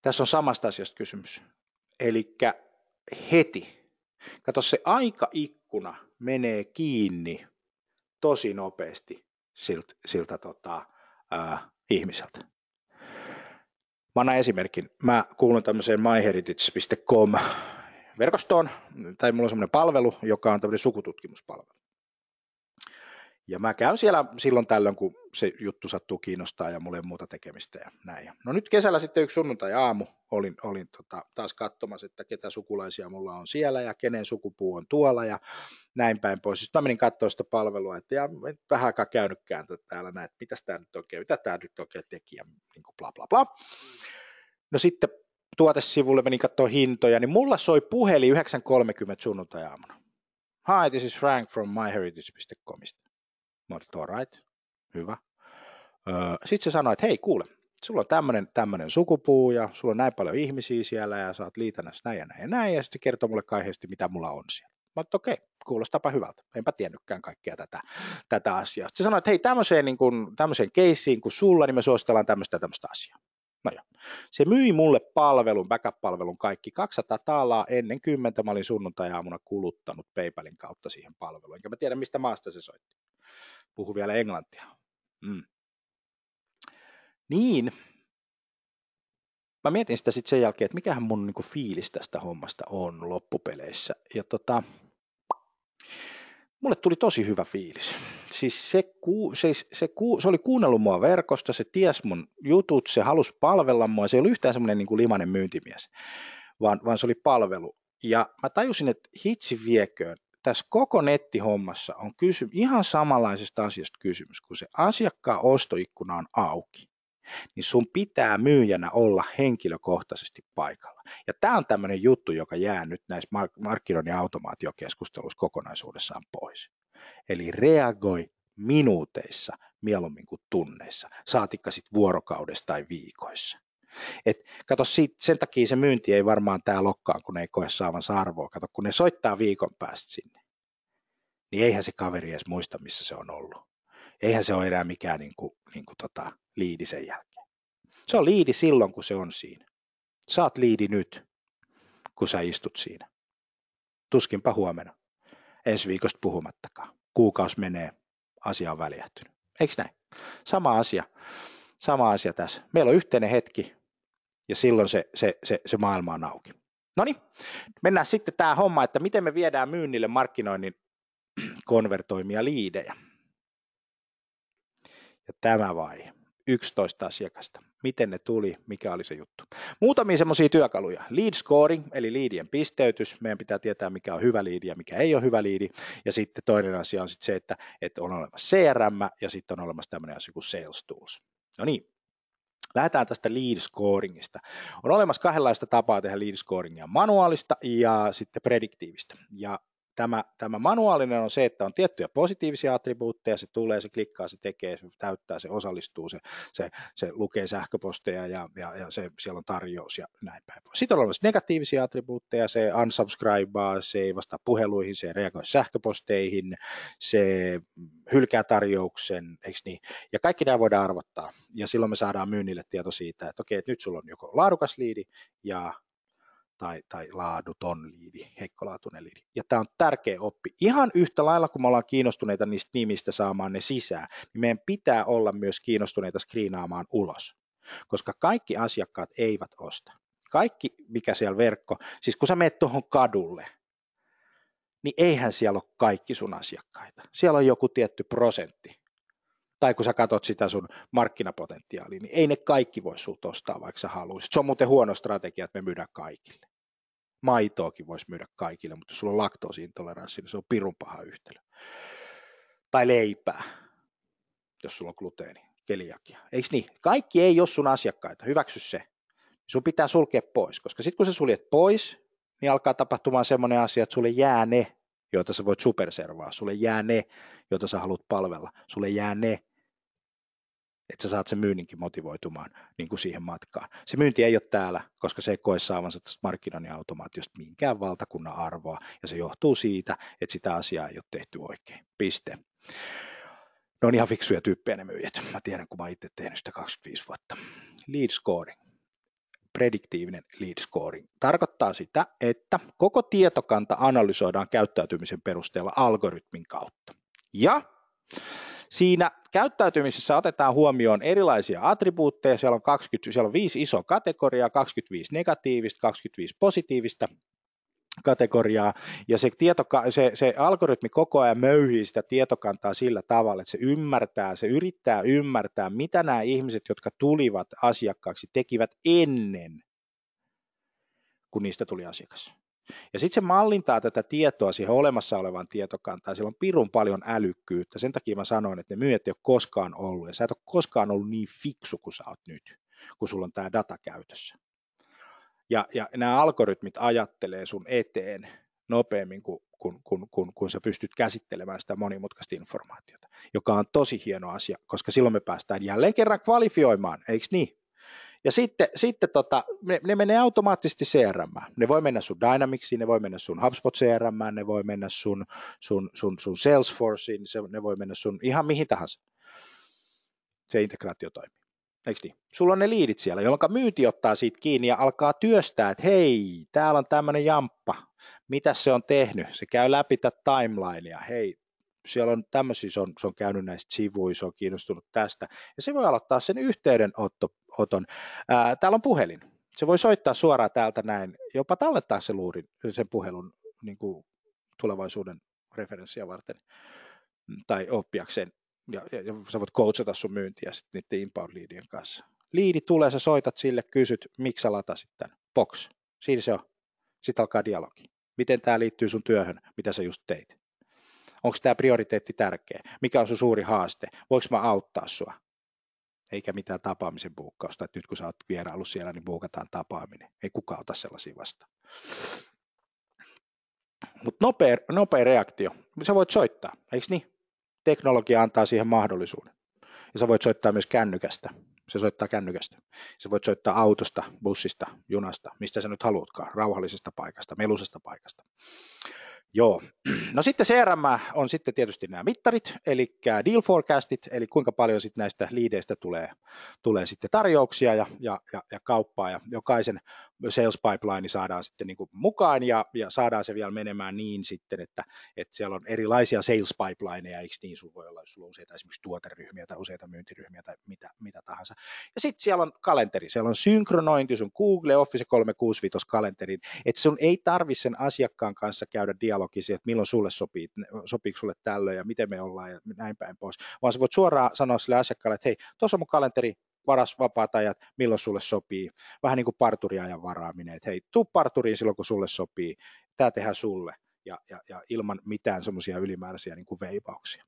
Tässä on samasta asiasta kysymys. Eli heti. Kato, se aikaikkuna menee kiinni tosi nopeasti siltä, siltä tota, ää, ihmiseltä. Mä annan esimerkin. Mä kuulun tämmöiseen myheritage.com verkostoon, tai mulla on semmoinen palvelu, joka on tämmöinen sukututkimuspalvelu. Ja mä käyn siellä silloin tällöin, kun se juttu sattuu kiinnostaa ja mulla ei muuta tekemistä ja näin. No nyt kesällä sitten yksi sunnuntai-aamu olin, olin tota, taas katsomassa, että ketä sukulaisia mulla on siellä ja kenen sukupuu on tuolla ja näin päin pois. Sitten mä menin katsoa sitä palvelua, että ja vähän aikaa käynytkään täällä näin, että mitäs tämä nyt oikein, mitä tämä nyt oikein teki ja niin kuin bla bla bla. No sitten tuotesivulle menin katsoa hintoja, niin mulla soi puhelin 9.30 sunnuntai-aamuna. Hi, this is Frank from myheritage.comista. Mä olin, all right, hyvä. Öö, Sitten se sanoi, että hei kuule, sulla on tämmöinen, tämmöinen sukupuu ja sulla on näin paljon ihmisiä siellä ja oot liitännässä näin ja näin ja näin ja sitten kertoo mulle kaiheesti, mitä mulla on siellä. Mä oon, okei, okay, kuulostapa hyvältä. Enpä tiennytkään kaikkea tätä, tätä asiaa. Sitten sanoi, että hei, tämmöiseen, niin kuin, tämmöiseen keissiin kuin sulla, niin me suositellaan tämmöistä tämmöistä asiaa. No joo. Se myi mulle palvelun, backup-palvelun kaikki 200 taalaa ennen kymmentä. Mä olin sunnuntai-aamuna kuluttanut PayPalin kautta siihen palveluun. Enkä mä tiedä, mistä maasta se soitti. Puhu vielä englantia. Mm. Niin, mä mietin sitä sitten sen jälkeen, että mikähän mun niinku fiilis tästä hommasta on loppupeleissä. Ja tota, mulle tuli tosi hyvä fiilis. Siis se, ku, se, se, ku, se oli kuunnellut mua verkosta, se ties mun jutut, se halusi palvella mua, se ei ollut yhtään semmoinen niin limanen myyntimies, vaan, vaan se oli palvelu. Ja mä tajusin, että hitsi vieköön, tässä koko nettihommassa on kysy, ihan samanlaisesta asiasta kysymys, kun se asiakkaan ostoikkuna on auki niin sun pitää myyjänä olla henkilökohtaisesti paikalla. Ja tämä on tämmöinen juttu, joka jää nyt näissä markkinoinnin automaatiokeskusteluissa kokonaisuudessaan pois. Eli reagoi minuuteissa mieluummin kuin tunneissa, saatikka sitten vuorokaudessa tai viikoissa. Et kato, siitä, sen takia se myynti ei varmaan tää lokkaan, kun ne ei koe saavansa arvoa. Kato, kun ne soittaa viikon päästä sinne, niin eihän se kaveri edes muista, missä se on ollut. Eihän se ole enää mikään niin kuin, niin kuin tota, liidi sen jälkeen. Se on liidi silloin, kun se on siinä. Saat liidi nyt, kun sä istut siinä. Tuskinpa huomenna. Ensi viikosta puhumattakaan. Kuukausi menee, asia on väljähtynyt. Eikö näin? Sama asia. Sama asia tässä. Meillä on yhteinen hetki ja silloin se, se, se, se maailma on auki. No niin, mennään sitten tämä homma, että miten me viedään myynnille markkinoinnin konvertoimia liidejä. Ja tämä vaihe. 11 asiakasta. Miten ne tuli, mikä oli se juttu. Muutamia semmoisia työkaluja. Lead scoring, eli liidien pisteytys. Meidän pitää tietää, mikä on hyvä liidi ja mikä ei ole hyvä liidi. Ja sitten toinen asia on sitten se, että, että on olemassa CRM ja sitten on olemassa tämmöinen asia kuin Sales Tools. No niin, Lähdetään tästä lead scoringista. On olemassa kahdenlaista tapaa tehdä lead scoringia, manuaalista ja sitten prediktiivistä. Ja Tämä, tämä manuaalinen on se, että on tiettyjä positiivisia attribuutteja, se tulee, se klikkaa, se tekee, se täyttää, se osallistuu, se, se, se lukee sähköposteja ja, ja, ja se, siellä on tarjous ja näin päin. Sitten on olemassa negatiivisia attribuutteja, se unsubscribea, se ei vastaa puheluihin, se ei reagoi sähköposteihin, se hylkää tarjouksen, eikö niin? Ja kaikki nämä voidaan arvottaa ja silloin me saadaan myynnille tieto siitä, että okei, että nyt sulla on joko laadukas liidi ja tai, tai laaduton liidi, heikkolaatuinen liidi. Ja tämä on tärkeä oppi. Ihan yhtä lailla, kun me ollaan kiinnostuneita niistä nimistä saamaan ne sisään, niin meidän pitää olla myös kiinnostuneita skriinaamaan ulos. Koska kaikki asiakkaat eivät osta. Kaikki, mikä siellä verkko, siis kun sä menet tuohon kadulle, niin eihän siellä ole kaikki sun asiakkaita. Siellä on joku tietty prosentti. Tai kun sä katsot sitä sun markkinapotentiaalia, niin ei ne kaikki voi sulta ostaa, vaikka sä haluaisit. Se on muuten huono strategia, että me myydään kaikille maitoakin voisi myydä kaikille, mutta jos sulla on laktoosiintoleranssi, niin se on pirun paha yhtälö. Tai leipää, jos sulla on gluteeni, keliakia. Eikö niin? Kaikki ei ole sun asiakkaita, hyväksy se. Sun pitää sulkea pois, koska sitten kun sä suljet pois, niin alkaa tapahtumaan semmoinen asia, että sulle jää ne, joita sä voit superservaa, sulle jää ne, joita sä haluat palvella, sulle jää ne, että sä saat sen myynninkin motivoitumaan niin kuin siihen matkaan. Se myynti ei ole täällä, koska se ei koe saavansa tästä markkinoinnin automaatiosta minkään valtakunnan arvoa, ja se johtuu siitä, että sitä asiaa ei ole tehty oikein. Piste. Ne on ihan fiksuja tyyppejä ne myyjät. Mä tiedän, kun mä itse tehnyt sitä 25 vuotta. Lead scoring prediktiivinen lead scoring tarkoittaa sitä, että koko tietokanta analysoidaan käyttäytymisen perusteella algoritmin kautta. Ja Siinä käyttäytymisessä otetaan huomioon erilaisia attribuutteja, siellä on, 20, siellä on viisi isoa kategoriaa, 25 negatiivista, 25 positiivista kategoriaa, ja se, tietoka- se, se algoritmi koko ajan möyhii sitä tietokantaa sillä tavalla, että se ymmärtää, se yrittää ymmärtää, mitä nämä ihmiset, jotka tulivat asiakkaaksi, tekivät ennen, kun niistä tuli asiakas. Ja sitten se mallintaa tätä tietoa siihen olemassa olevaan tietokantaan. Siellä on pirun paljon älykkyyttä. Sen takia mä sanoin, että ne myyjät ei ole koskaan ollut. Ja sä et ole koskaan ollut niin fiksu kuin sä oot nyt, kun sulla on tämä data käytössä. Ja, ja nämä algoritmit ajattelee sun eteen nopeammin kuin kun, kun, kun, kun sä pystyt käsittelemään sitä monimutkaista informaatiota, joka on tosi hieno asia, koska silloin me päästään jälleen kerran kvalifioimaan, eikö niin? Ja sitten, sitten tota, ne, ne menee automaattisesti CRM. Ne voi mennä sun Dynamicsiin, ne voi mennä sun HubSpot CRM, ne voi mennä sun, sun, sun, sun Salesforceen, se, ne voi mennä sun ihan mihin tahansa. Se integraatio toimii. Eikö niin? Sulla on ne liidit siellä, jolloin myynti ottaa siitä kiinni ja alkaa työstää, että hei, täällä on tämmöinen jamppa, mitä se on tehnyt? Se käy läpi tätä timelinea, hei, siellä on tämmöisiä, se on, se on käynyt näistä sivuista, se on kiinnostunut tästä, ja se voi aloittaa sen yhteydenoton. Ää, täällä on puhelin, se voi soittaa suoraan täältä näin, jopa tallettaa se luurin, sen puhelun niin kuin tulevaisuuden referenssiä varten tai oppiakseen, ja, ja, ja sä voit coachata sun myyntiä sitten niiden inbound-liidien kanssa. Liidi tulee, sä soitat sille, kysyt, miksi sä latasit tämän. Box. Siinä se on. Sitten alkaa dialogi. Miten tämä liittyy sun työhön, mitä sä just teit? Onko tämä prioriteetti tärkeä? Mikä on sun suuri haaste? Voinko mä auttaa sua? Eikä mitään tapaamisen buukkausta, että nyt kun sä oot vierailu siellä, niin buukataan tapaaminen. Ei kukaan ota sellaisia vastaan. Mutta nopea, nopea reaktio. Sä voit soittaa, eikö niin? Teknologia antaa siihen mahdollisuuden. Ja sä voit soittaa myös kännykästä. Se soittaa kännykästä. Sä voit soittaa autosta, bussista, junasta, mistä sä nyt haluatkaan, rauhallisesta paikasta, melusesta paikasta. Joo. No sitten CRM on sitten tietysti nämä mittarit, eli deal forecastit, eli kuinka paljon sitten näistä liideistä tulee, tulee sitten tarjouksia ja, ja, ja, ja kauppaa, ja jokaisen sales pipeline saadaan sitten niin kuin mukaan, ja, ja saadaan se vielä menemään niin sitten, että, että siellä on erilaisia sales pipelineja, eikö niin, sulla voi olla, jos sulla on useita esimerkiksi tuoteryhmiä tai useita myyntiryhmiä tai mitä, mitä tahansa. Ja sitten siellä on kalenteri, siellä on synkronointi, sun Google Office 365 kalenterin, että sun ei tarvi sen asiakkaan kanssa käydä dialogisia, että milloin sulle sopii, sopiiko sulle tällöin ja miten me ollaan ja näin päin pois, vaan sä voit suoraan sanoa sille asiakkaalle, että hei, tuossa on mun kalenteri, varas vapaat ajat, milloin sulle sopii. Vähän niin kuin parturiajan varaaminen, että hei, tuu parturiin silloin, kun sulle sopii, tämä tehdään sulle ja, ja, ja ilman mitään semmoisia ylimääräisiä niin kuin veivauksia.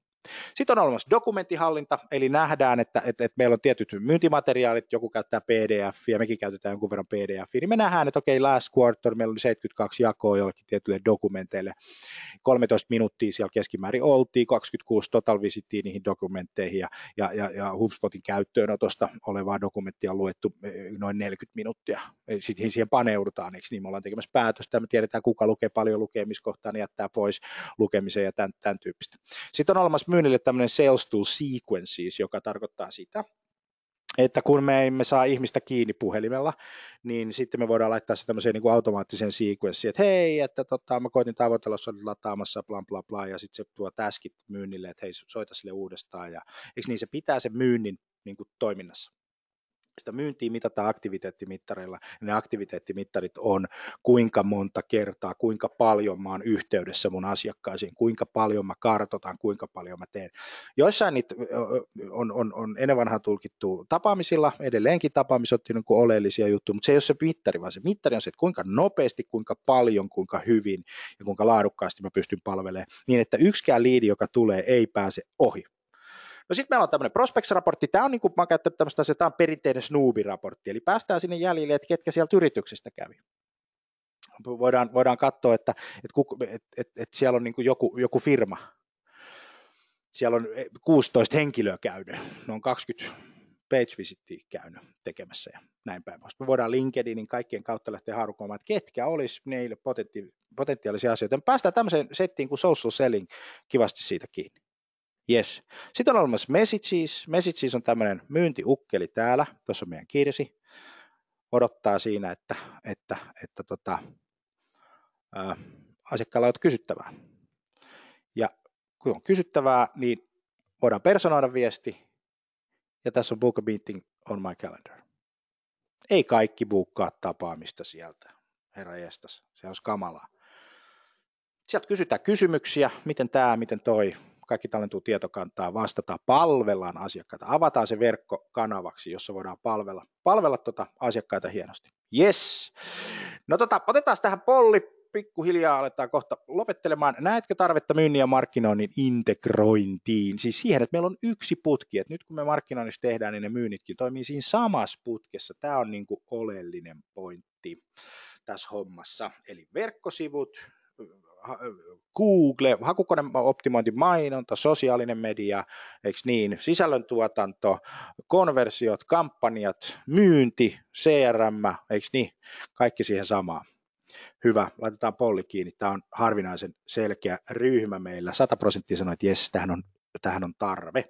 Sitten on olemassa dokumenttihallinta, eli nähdään, että, että, että meillä on tietyt myyntimateriaalit, joku käyttää PDF ja mekin käytetään jonkun verran PDF, niin me nähdään, että okei, last quarter meillä oli 72 jakoa jollekin tietyille dokumenteille, 13 minuuttia siellä keskimäärin oltiin, 26 total visittiin niihin dokumentteihin ja, ja, ja, ja HubSpotin käyttöönotosta olevaa dokumenttia on luettu eh, noin 40 minuuttia. Sitten siihen paneudutaan, eikö niin, me ollaan tekemässä päätöstä, me tiedetään kuka lukee paljon lukemiskohtaa, niin jättää pois lukemisen ja tämän, tämän tyyppistä. Sitten on olemassa myynnille tämmöinen sales tool sequences, joka tarkoittaa sitä, että kun me emme saa ihmistä kiinni puhelimella, niin sitten me voidaan laittaa se tämmöiseen niin kuin automaattiseen sequenssiin, että hei, että tota, mä koitin tavoitella, jos olet lataamassa, bla bla bla, ja sitten se tuo täskit myynnille, että hei, soita sille uudestaan, ja eikö niin se pitää sen myynnin niin kuin toiminnassa sitä myyntiä mitataan aktiviteettimittareilla. Ne aktiviteettimittarit on kuinka monta kertaa, kuinka paljon mä oon yhteydessä mun asiakkaisiin, kuinka paljon mä kartotan, kuinka paljon mä teen. Joissain niitä on, on, on ennen vanhaa tulkittu tapaamisilla, edelleenkin tapaamiset on niin oleellisia juttuja, mutta se ei ole se mittari, vaan se mittari on se, että kuinka nopeasti, kuinka paljon, kuinka hyvin ja kuinka laadukkaasti mä pystyn palvelemaan, niin että yksikään liidi, joka tulee, ei pääse ohi. No sitten meillä on tämmöinen Prospects-raportti, tämä on niin kuin, mä käyttänyt tämmöistä, se, tämä on perinteinen Snoobi-raportti, eli päästään sinne jäljille, että ketkä sieltä yrityksestä kävi. Voidaan, voidaan katsoa, että, että, että, että, että siellä on niin kuin joku, joku firma, siellä on 16 henkilöä käynyt, ne on 20 page visittiä käynyt tekemässä ja näin päin pois. Me voidaan LinkedInin kaikkien kautta lähteä harukoimaan, että ketkä olisi neille potenti- potentiaalisia asioita. Me päästään tämmöiseen settiin kuin social selling kivasti siitä kiinni. Yes. Sitten on olemassa Messages. Messages on tämmöinen myyntiukkeli täällä. Tuossa on meidän kirsi. Odottaa siinä, että, että, että tota, ää, asiakkaalla on kysyttävää. Ja kun on kysyttävää, niin voidaan personoida viesti. Ja tässä on book a meeting on my calendar. Ei kaikki buukkaa tapaamista sieltä. Herra jestas, se on kamalaa. Sieltä kysytään kysymyksiä, miten tämä, miten toi, kaikki talentuu tietokantaa, vastata, palvellaan asiakkaita, avataan se verkko kanavaksi, jossa voidaan palvella, palvella tuota asiakkaita hienosti. Yes. No tota, otetaan tähän polli, pikkuhiljaa aletaan kohta lopettelemaan. Näetkö tarvetta myynnin ja markkinoinnin integrointiin? Siis siihen, että meillä on yksi putki, että nyt kun me markkinoinnissa tehdään, niin ne myynnitkin toimii siinä samassa putkessa. Tämä on niin kuin oleellinen pointti tässä hommassa. Eli verkkosivut, Google, hakukone optimointi, mainonta, sosiaalinen media, eikö niin, sisällöntuotanto, konversiot, kampanjat, myynti, CRM, eikö niin, kaikki siihen samaan. Hyvä, laitetaan polli kiinni. Tämä on harvinaisen selkeä ryhmä meillä. 100 prosenttia sanoi, että jes, tähän on tähän on tarve.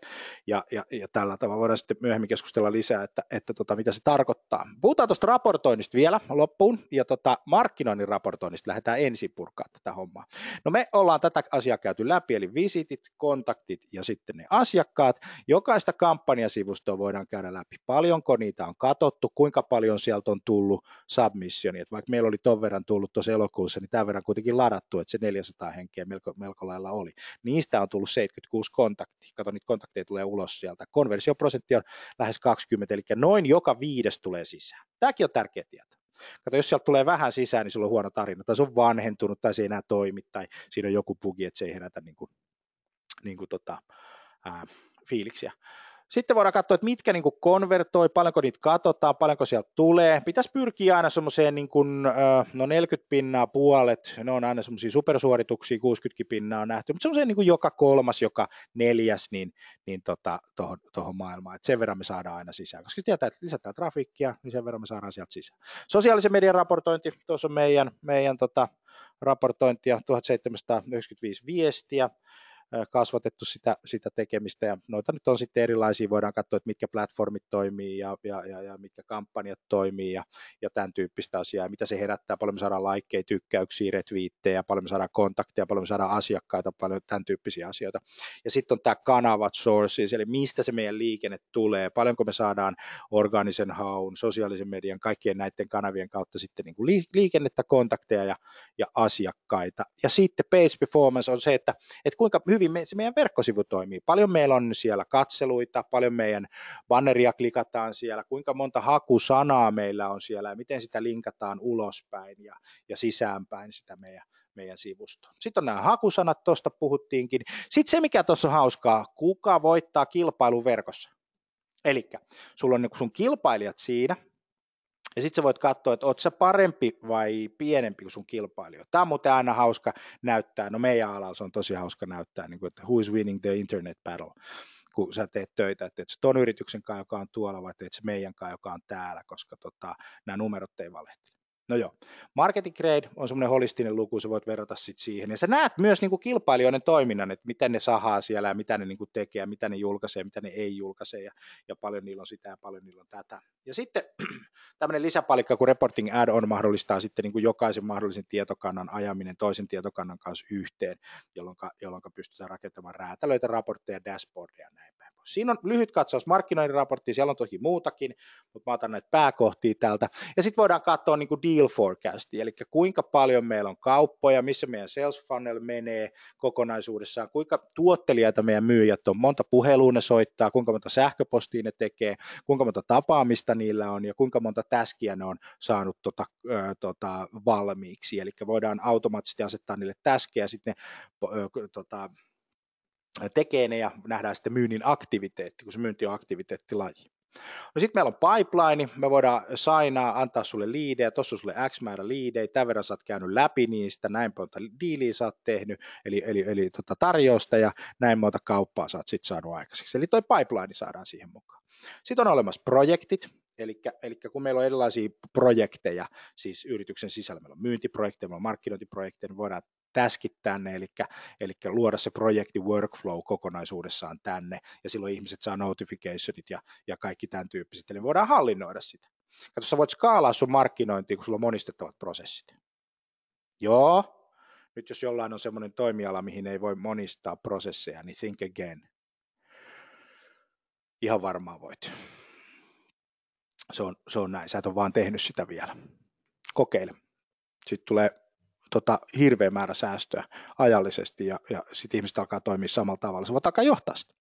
Ja, ja, ja tällä tavalla voidaan sitten myöhemmin keskustella lisää, että, että tota, mitä se tarkoittaa. Puhutaan tuosta raportoinnista vielä loppuun, ja tota, markkinoinnin raportoinnista lähdetään ensin purkaa tätä hommaa. No me ollaan tätä asiaa käyty läpi, eli visitit, kontaktit ja sitten ne asiakkaat. Jokaista kampanjasivustoa voidaan käydä läpi. Paljonko niitä on katottu, kuinka paljon sieltä on tullut submissioni, että vaikka meillä oli ton verran tullut tuossa elokuussa, niin tämän verran kuitenkin ladattu, että se 400 henkeä melko, melko lailla oli. Niistä on tullut 76 kontaktia kontakti. Kato, niitä kontakteja tulee ulos sieltä. Konversioprosentti on lähes 20, eli noin joka viides tulee sisään. Tämäkin on tärkeä tieto. Kato, jos sieltä tulee vähän sisään, niin sulla on huono tarina, tai se on vanhentunut, tai se ei enää toimi, tai siinä on joku bugi, että se ei herätä niin kuin, niin kuin tota, ää, fiiliksiä. Sitten voidaan katsoa, että mitkä niin kuin konvertoi, paljonko niitä katsotaan, paljonko sieltä tulee. Pitäisi pyrkiä aina semmoiseen niin kuin, no 40 pinnaa puolet, ne on aina semmoisia supersuorituksia, 60 pinnaa on nähty, mutta semmoiseen niin kuin joka kolmas, joka neljäs, niin, niin tota, tohon, tohon maailmaan. Et sen verran me saadaan aina sisään, koska tietää, että lisätään trafiikkia, niin sen verran me saadaan sieltä sisään. Sosiaalisen median raportointi, tuossa on meidän, meidän tota, raportointia, 1795 viestiä, kasvatettu sitä, sitä tekemistä ja noita nyt on sitten erilaisia, voidaan katsoa, että mitkä platformit toimii ja, ja, ja, ja mitkä kampanjat toimii ja, ja tämän tyyppistä asiaa, mitä se herättää, paljon me saadaan laikkeja, tykkäyksiä, retweettejä, paljon me saadaan kontakteja, paljon me saadaan asiakkaita, paljon tämän tyyppisiä asioita. Ja sitten on tämä kanavat sources, eli mistä se meidän liikenne tulee, paljonko me saadaan organisen haun, sosiaalisen median, kaikkien näiden kanavien kautta sitten niin kuin liikennettä, kontakteja ja, ja asiakkaita. Ja sitten page performance on se, että, että kuinka hyvin hyvin me, se meidän verkkosivu toimii. Paljon meillä on siellä katseluita, paljon meidän banneria klikataan siellä, kuinka monta hakusanaa meillä on siellä ja miten sitä linkataan ulospäin ja, ja sisäänpäin sitä meidän, meidän sivustoa. Sitten on nämä hakusanat, tuosta puhuttiinkin. Sitten se, mikä tuossa on hauskaa, kuka voittaa kilpailun verkossa. Eli sulla on niin sun kilpailijat siinä, ja sitten sä voit katsoa, että oot sä parempi vai pienempi kuin sun kilpailija. Tämä on muuten aina hauska näyttää, no meidän alalla se on tosi hauska näyttää, niin kuin, että who is winning the internet battle kun sä teet töitä, että teet se ton yrityksen kanssa, joka on tuolla, vai teet se meidän kanssa, joka on täällä, koska tota, nämä numerot ei valehtele. No joo, marketing grade on semmoinen holistinen luku, sä voit verrata sit siihen. Ja sä näet myös niin kuin kilpailijoiden toiminnan, että miten ne sahaa siellä ja mitä ne niin kuin tekee ja mitä ne julkaisee, mitä ne ei julkaise ja, ja paljon niillä on sitä ja paljon niillä on tätä. Ja sitten tämmöinen lisäpalikka, kun reporting ad on mahdollistaa sitten niin kuin jokaisen mahdollisen tietokannan ajaminen toisen tietokannan kanssa yhteen, jolloin, jolloin pystytään rakentamaan räätälöitä, raportteja, dashboardia ja näin. Siinä on lyhyt katsaus markkinoinnin raportti, siellä on toki muutakin, mutta mä otan näitä pääkohtia täältä. Ja sitten voidaan katsoa niin kuin deal forecastia, eli kuinka paljon meillä on kauppoja, missä meidän sales funnel menee kokonaisuudessaan, kuinka tuottelijaita meidän myyjät on, monta puhelua ne soittaa, kuinka monta sähköpostia ne tekee, kuinka monta tapaamista niillä on ja kuinka monta täskiä ne on saanut tota, ö, tota, valmiiksi. Eli voidaan automaattisesti asettaa niille täskejä, sitten ne ö, tota, tekee ne ja nähdään sitten myynnin aktiviteetti, kun se myynti on aktiviteettilaji. No sitten meillä on pipeline, me voidaan sainaa, antaa sulle liidejä, tuossa on sulle X määrä liidejä, tämän verran sä oot käynyt läpi niistä, näin monta diiliä sä oot tehnyt, eli, eli, eli tota tarjousta ja näin monta kauppaa sä oot sitten saanut aikaiseksi. Eli toi pipeline saadaan siihen mukaan. Sitten on olemassa projektit, Eli, eli kun meillä on erilaisia projekteja, siis yrityksen sisällä, meillä on myyntiprojekteja, meillä on markkinointiprojekteja, niin voidaan täskit tänne, eli, eli luoda se projekti workflow kokonaisuudessaan tänne, ja silloin ihmiset saa notificationit ja, ja kaikki tämän tyyppiset, eli voidaan hallinnoida sitä. Kato, sä voit skaalaa sun markkinointia, kun sulla on monistettavat prosessit. Joo, nyt jos jollain on semmoinen toimiala, mihin ei voi monistaa prosesseja, niin think again. Ihan varmaan voit. Se on, se on näin, sä et ole vaan tehnyt sitä vielä. Kokeile. Sitten tulee tota, hirveä määrä säästöä ajallisesti ja, ja sitten ihmiset alkaa toimia samalla tavalla. Se voi alkaa johtaa sitä.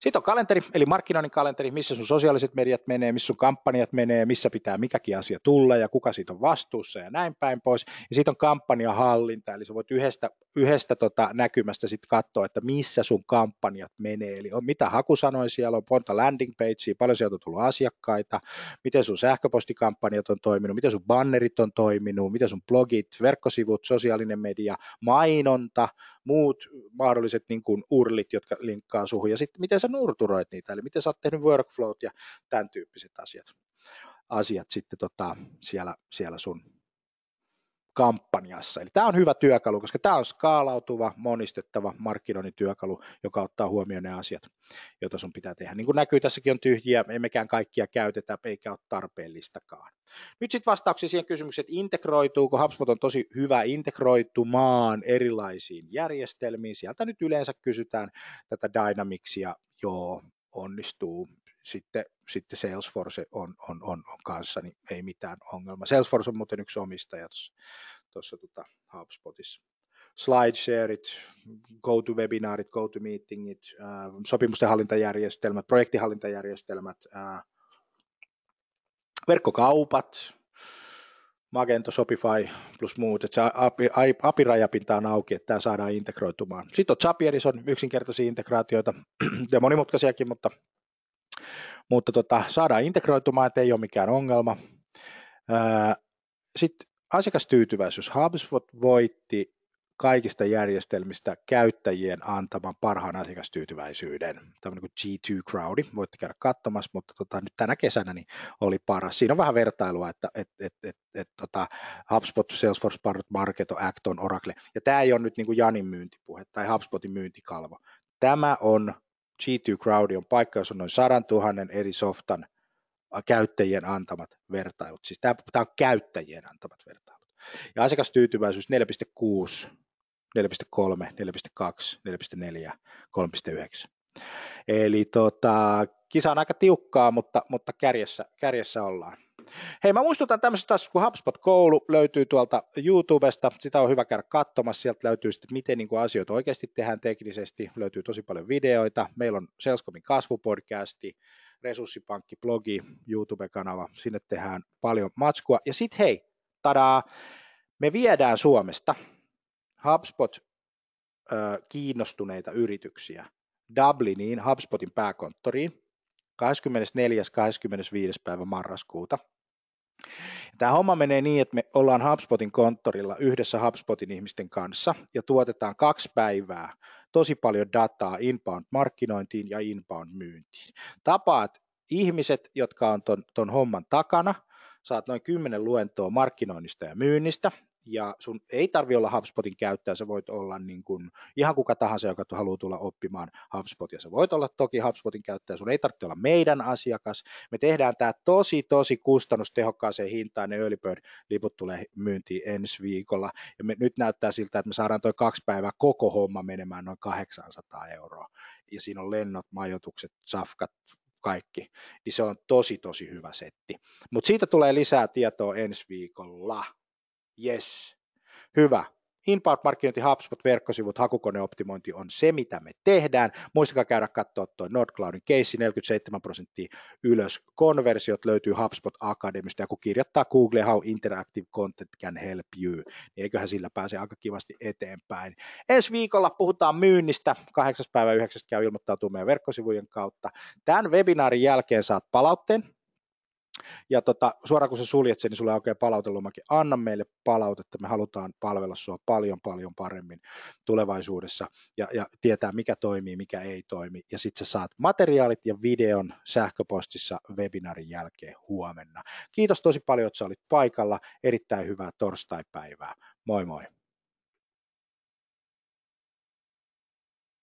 Sitten on kalenteri, eli markkinoinnin kalenteri, missä sun sosiaaliset mediat menee, missä sun kampanjat menee, missä pitää mikäkin asia tulla ja kuka siitä on vastuussa ja näin päin pois. Ja sitten on kampanjahallinta, eli sä voit yhdestä, yhdestä tota näkymästä sitten katsoa, että missä sun kampanjat menee, eli on, mitä hakusanoja siellä on, monta landing pagea, paljon sieltä on tullut asiakkaita, miten sun sähköpostikampanjat on toiminut, miten sun bannerit on toiminut, miten sun blogit, verkkosivut, sosiaalinen media, mainonta, muut mahdolliset niin kuin urlit, jotka linkkaa suhun, ja sitten miten sä nurturoit niitä, eli miten sä oot tehnyt workflowt ja tämän tyyppiset asiat, asiat sitten tota, siellä, siellä sun kampanjassa. Eli tämä on hyvä työkalu, koska tämä on skaalautuva, monistettava markkinoinnin työkalu, joka ottaa huomioon ne asiat, joita sun pitää tehdä. Niin kuin näkyy, tässäkin on tyhjiä, emmekään kaikkia käytetä, eikä ole tarpeellistakaan. Nyt sitten vastauksia siihen kysymykseen, että integroituuko, HubSpot on tosi hyvä integroitumaan erilaisiin järjestelmiin. Sieltä nyt yleensä kysytään tätä Dynamicsia, joo, onnistuu sitten, sitten Salesforce on, on, on, on kanssa, niin ei mitään ongelmaa. Salesforce on muuten yksi omistaja tuossa tota HubSpotissa. SlideShareit, GoToWebinarit, GoToMeetingit, äh, hallintajärjestelmät, projektihallintajärjestelmät, äh, verkkokaupat, Magento, Shopify plus muut, että API-rajapinta on auki, että tämä saadaan integroitumaan. Sitten on Zapieris on yksinkertaisia integraatioita ja monimutkaisiakin, mutta mutta tota, saadaan integroitumaan, että ei ole mikään ongelma. Sitten asiakastyytyväisyys. HubSpot voitti kaikista järjestelmistä käyttäjien antaman parhaan asiakastyytyväisyyden. Tämmöinen kuin G2 Crowdi, voitte käydä katsomassa, mutta tota, nyt tänä kesänä niin oli paras. Siinä on vähän vertailua, että et, et, et, et, tota, HubSpot, Salesforce, Marketo, Acton, Oracle. Ja tämä ei ole nyt niin kuin Janin myyntipuhe tai HubSpotin myyntikalvo. Tämä on G2 Crowd on paikka, jossa on noin 100 000 eri softan käyttäjien antamat vertailut. Siis tämä, tämä on käyttäjien antamat vertailut. Ja asiakastyytyväisyys 4,6, 4,3, 4,2, 4,4, 3,9. Eli tota, kisa on aika tiukkaa, mutta, mutta kärjessä, kärjessä ollaan. Hei, mä muistutan tämmöisestä kun HubSpot-koulu löytyy tuolta YouTubesta, sitä on hyvä käydä katsomassa, sieltä löytyy sitten, miten niin kuin asioita oikeasti tehdään teknisesti, löytyy tosi paljon videoita, meillä on Salescomin kasvupodcasti, resurssipankki-blogi, YouTube-kanava, sinne tehdään paljon matskua, ja sitten hei, tadaa, me viedään Suomesta HubSpot kiinnostuneita yrityksiä Dubliniin, HubSpotin pääkonttoriin, 24. 25. päivä marraskuuta. Tämä homma menee niin, että me ollaan HubSpotin konttorilla yhdessä HubSpotin ihmisten kanssa ja tuotetaan kaksi päivää tosi paljon dataa inbound-markkinointiin ja inbound-myyntiin. Tapaat ihmiset, jotka on ton, ton homman takana, saat noin 10 luentoa markkinoinnista ja myynnistä, ja sun ei tarvi olla HubSpotin käyttäjä, sä voit olla niin kuin ihan kuka tahansa, joka haluaa tulla oppimaan HubSpotia. Sä voit olla toki HubSpotin käyttäjä, sun ei tarvitse olla meidän asiakas. Me tehdään tämä tosi, tosi kustannustehokkaaseen hintaan, ne Early Bird-liput tulee myyntiin ensi viikolla, ja me, nyt näyttää siltä, että me saadaan toi kaksi päivää koko homma menemään noin 800 euroa, ja siinä on lennot, majoitukset, safkat, kaikki, niin se on tosi, tosi hyvä setti. Mutta siitä tulee lisää tietoa ensi viikolla. Yes, hyvä. Inbound markkinointi, HubSpot, verkkosivut, hakukoneoptimointi on se, mitä me tehdään. Muistakaa käydä katsoa tuo Nordcloudin case, 47 prosenttia ylös. Konversiot löytyy HubSpot Academista, ja kun kirjoittaa Google How Interactive Content Can Help You, niin eiköhän sillä pääse aika kivasti eteenpäin. Ensi viikolla puhutaan myynnistä. 8. päivä 9. käy ilmoittautuu meidän verkkosivujen kautta. Tämän webinaarin jälkeen saat palautteen, ja tota, suoraan kun sä suljet sen, niin sulle oikein palautelomake. Anna meille palautetta, me halutaan palvella sua paljon paljon paremmin tulevaisuudessa ja, ja tietää mikä toimii, mikä ei toimi. Ja sitten sä saat materiaalit ja videon sähköpostissa webinaarin jälkeen huomenna. Kiitos tosi paljon, että sä olit paikalla. Erittäin hyvää torstaipäivää. Moi moi.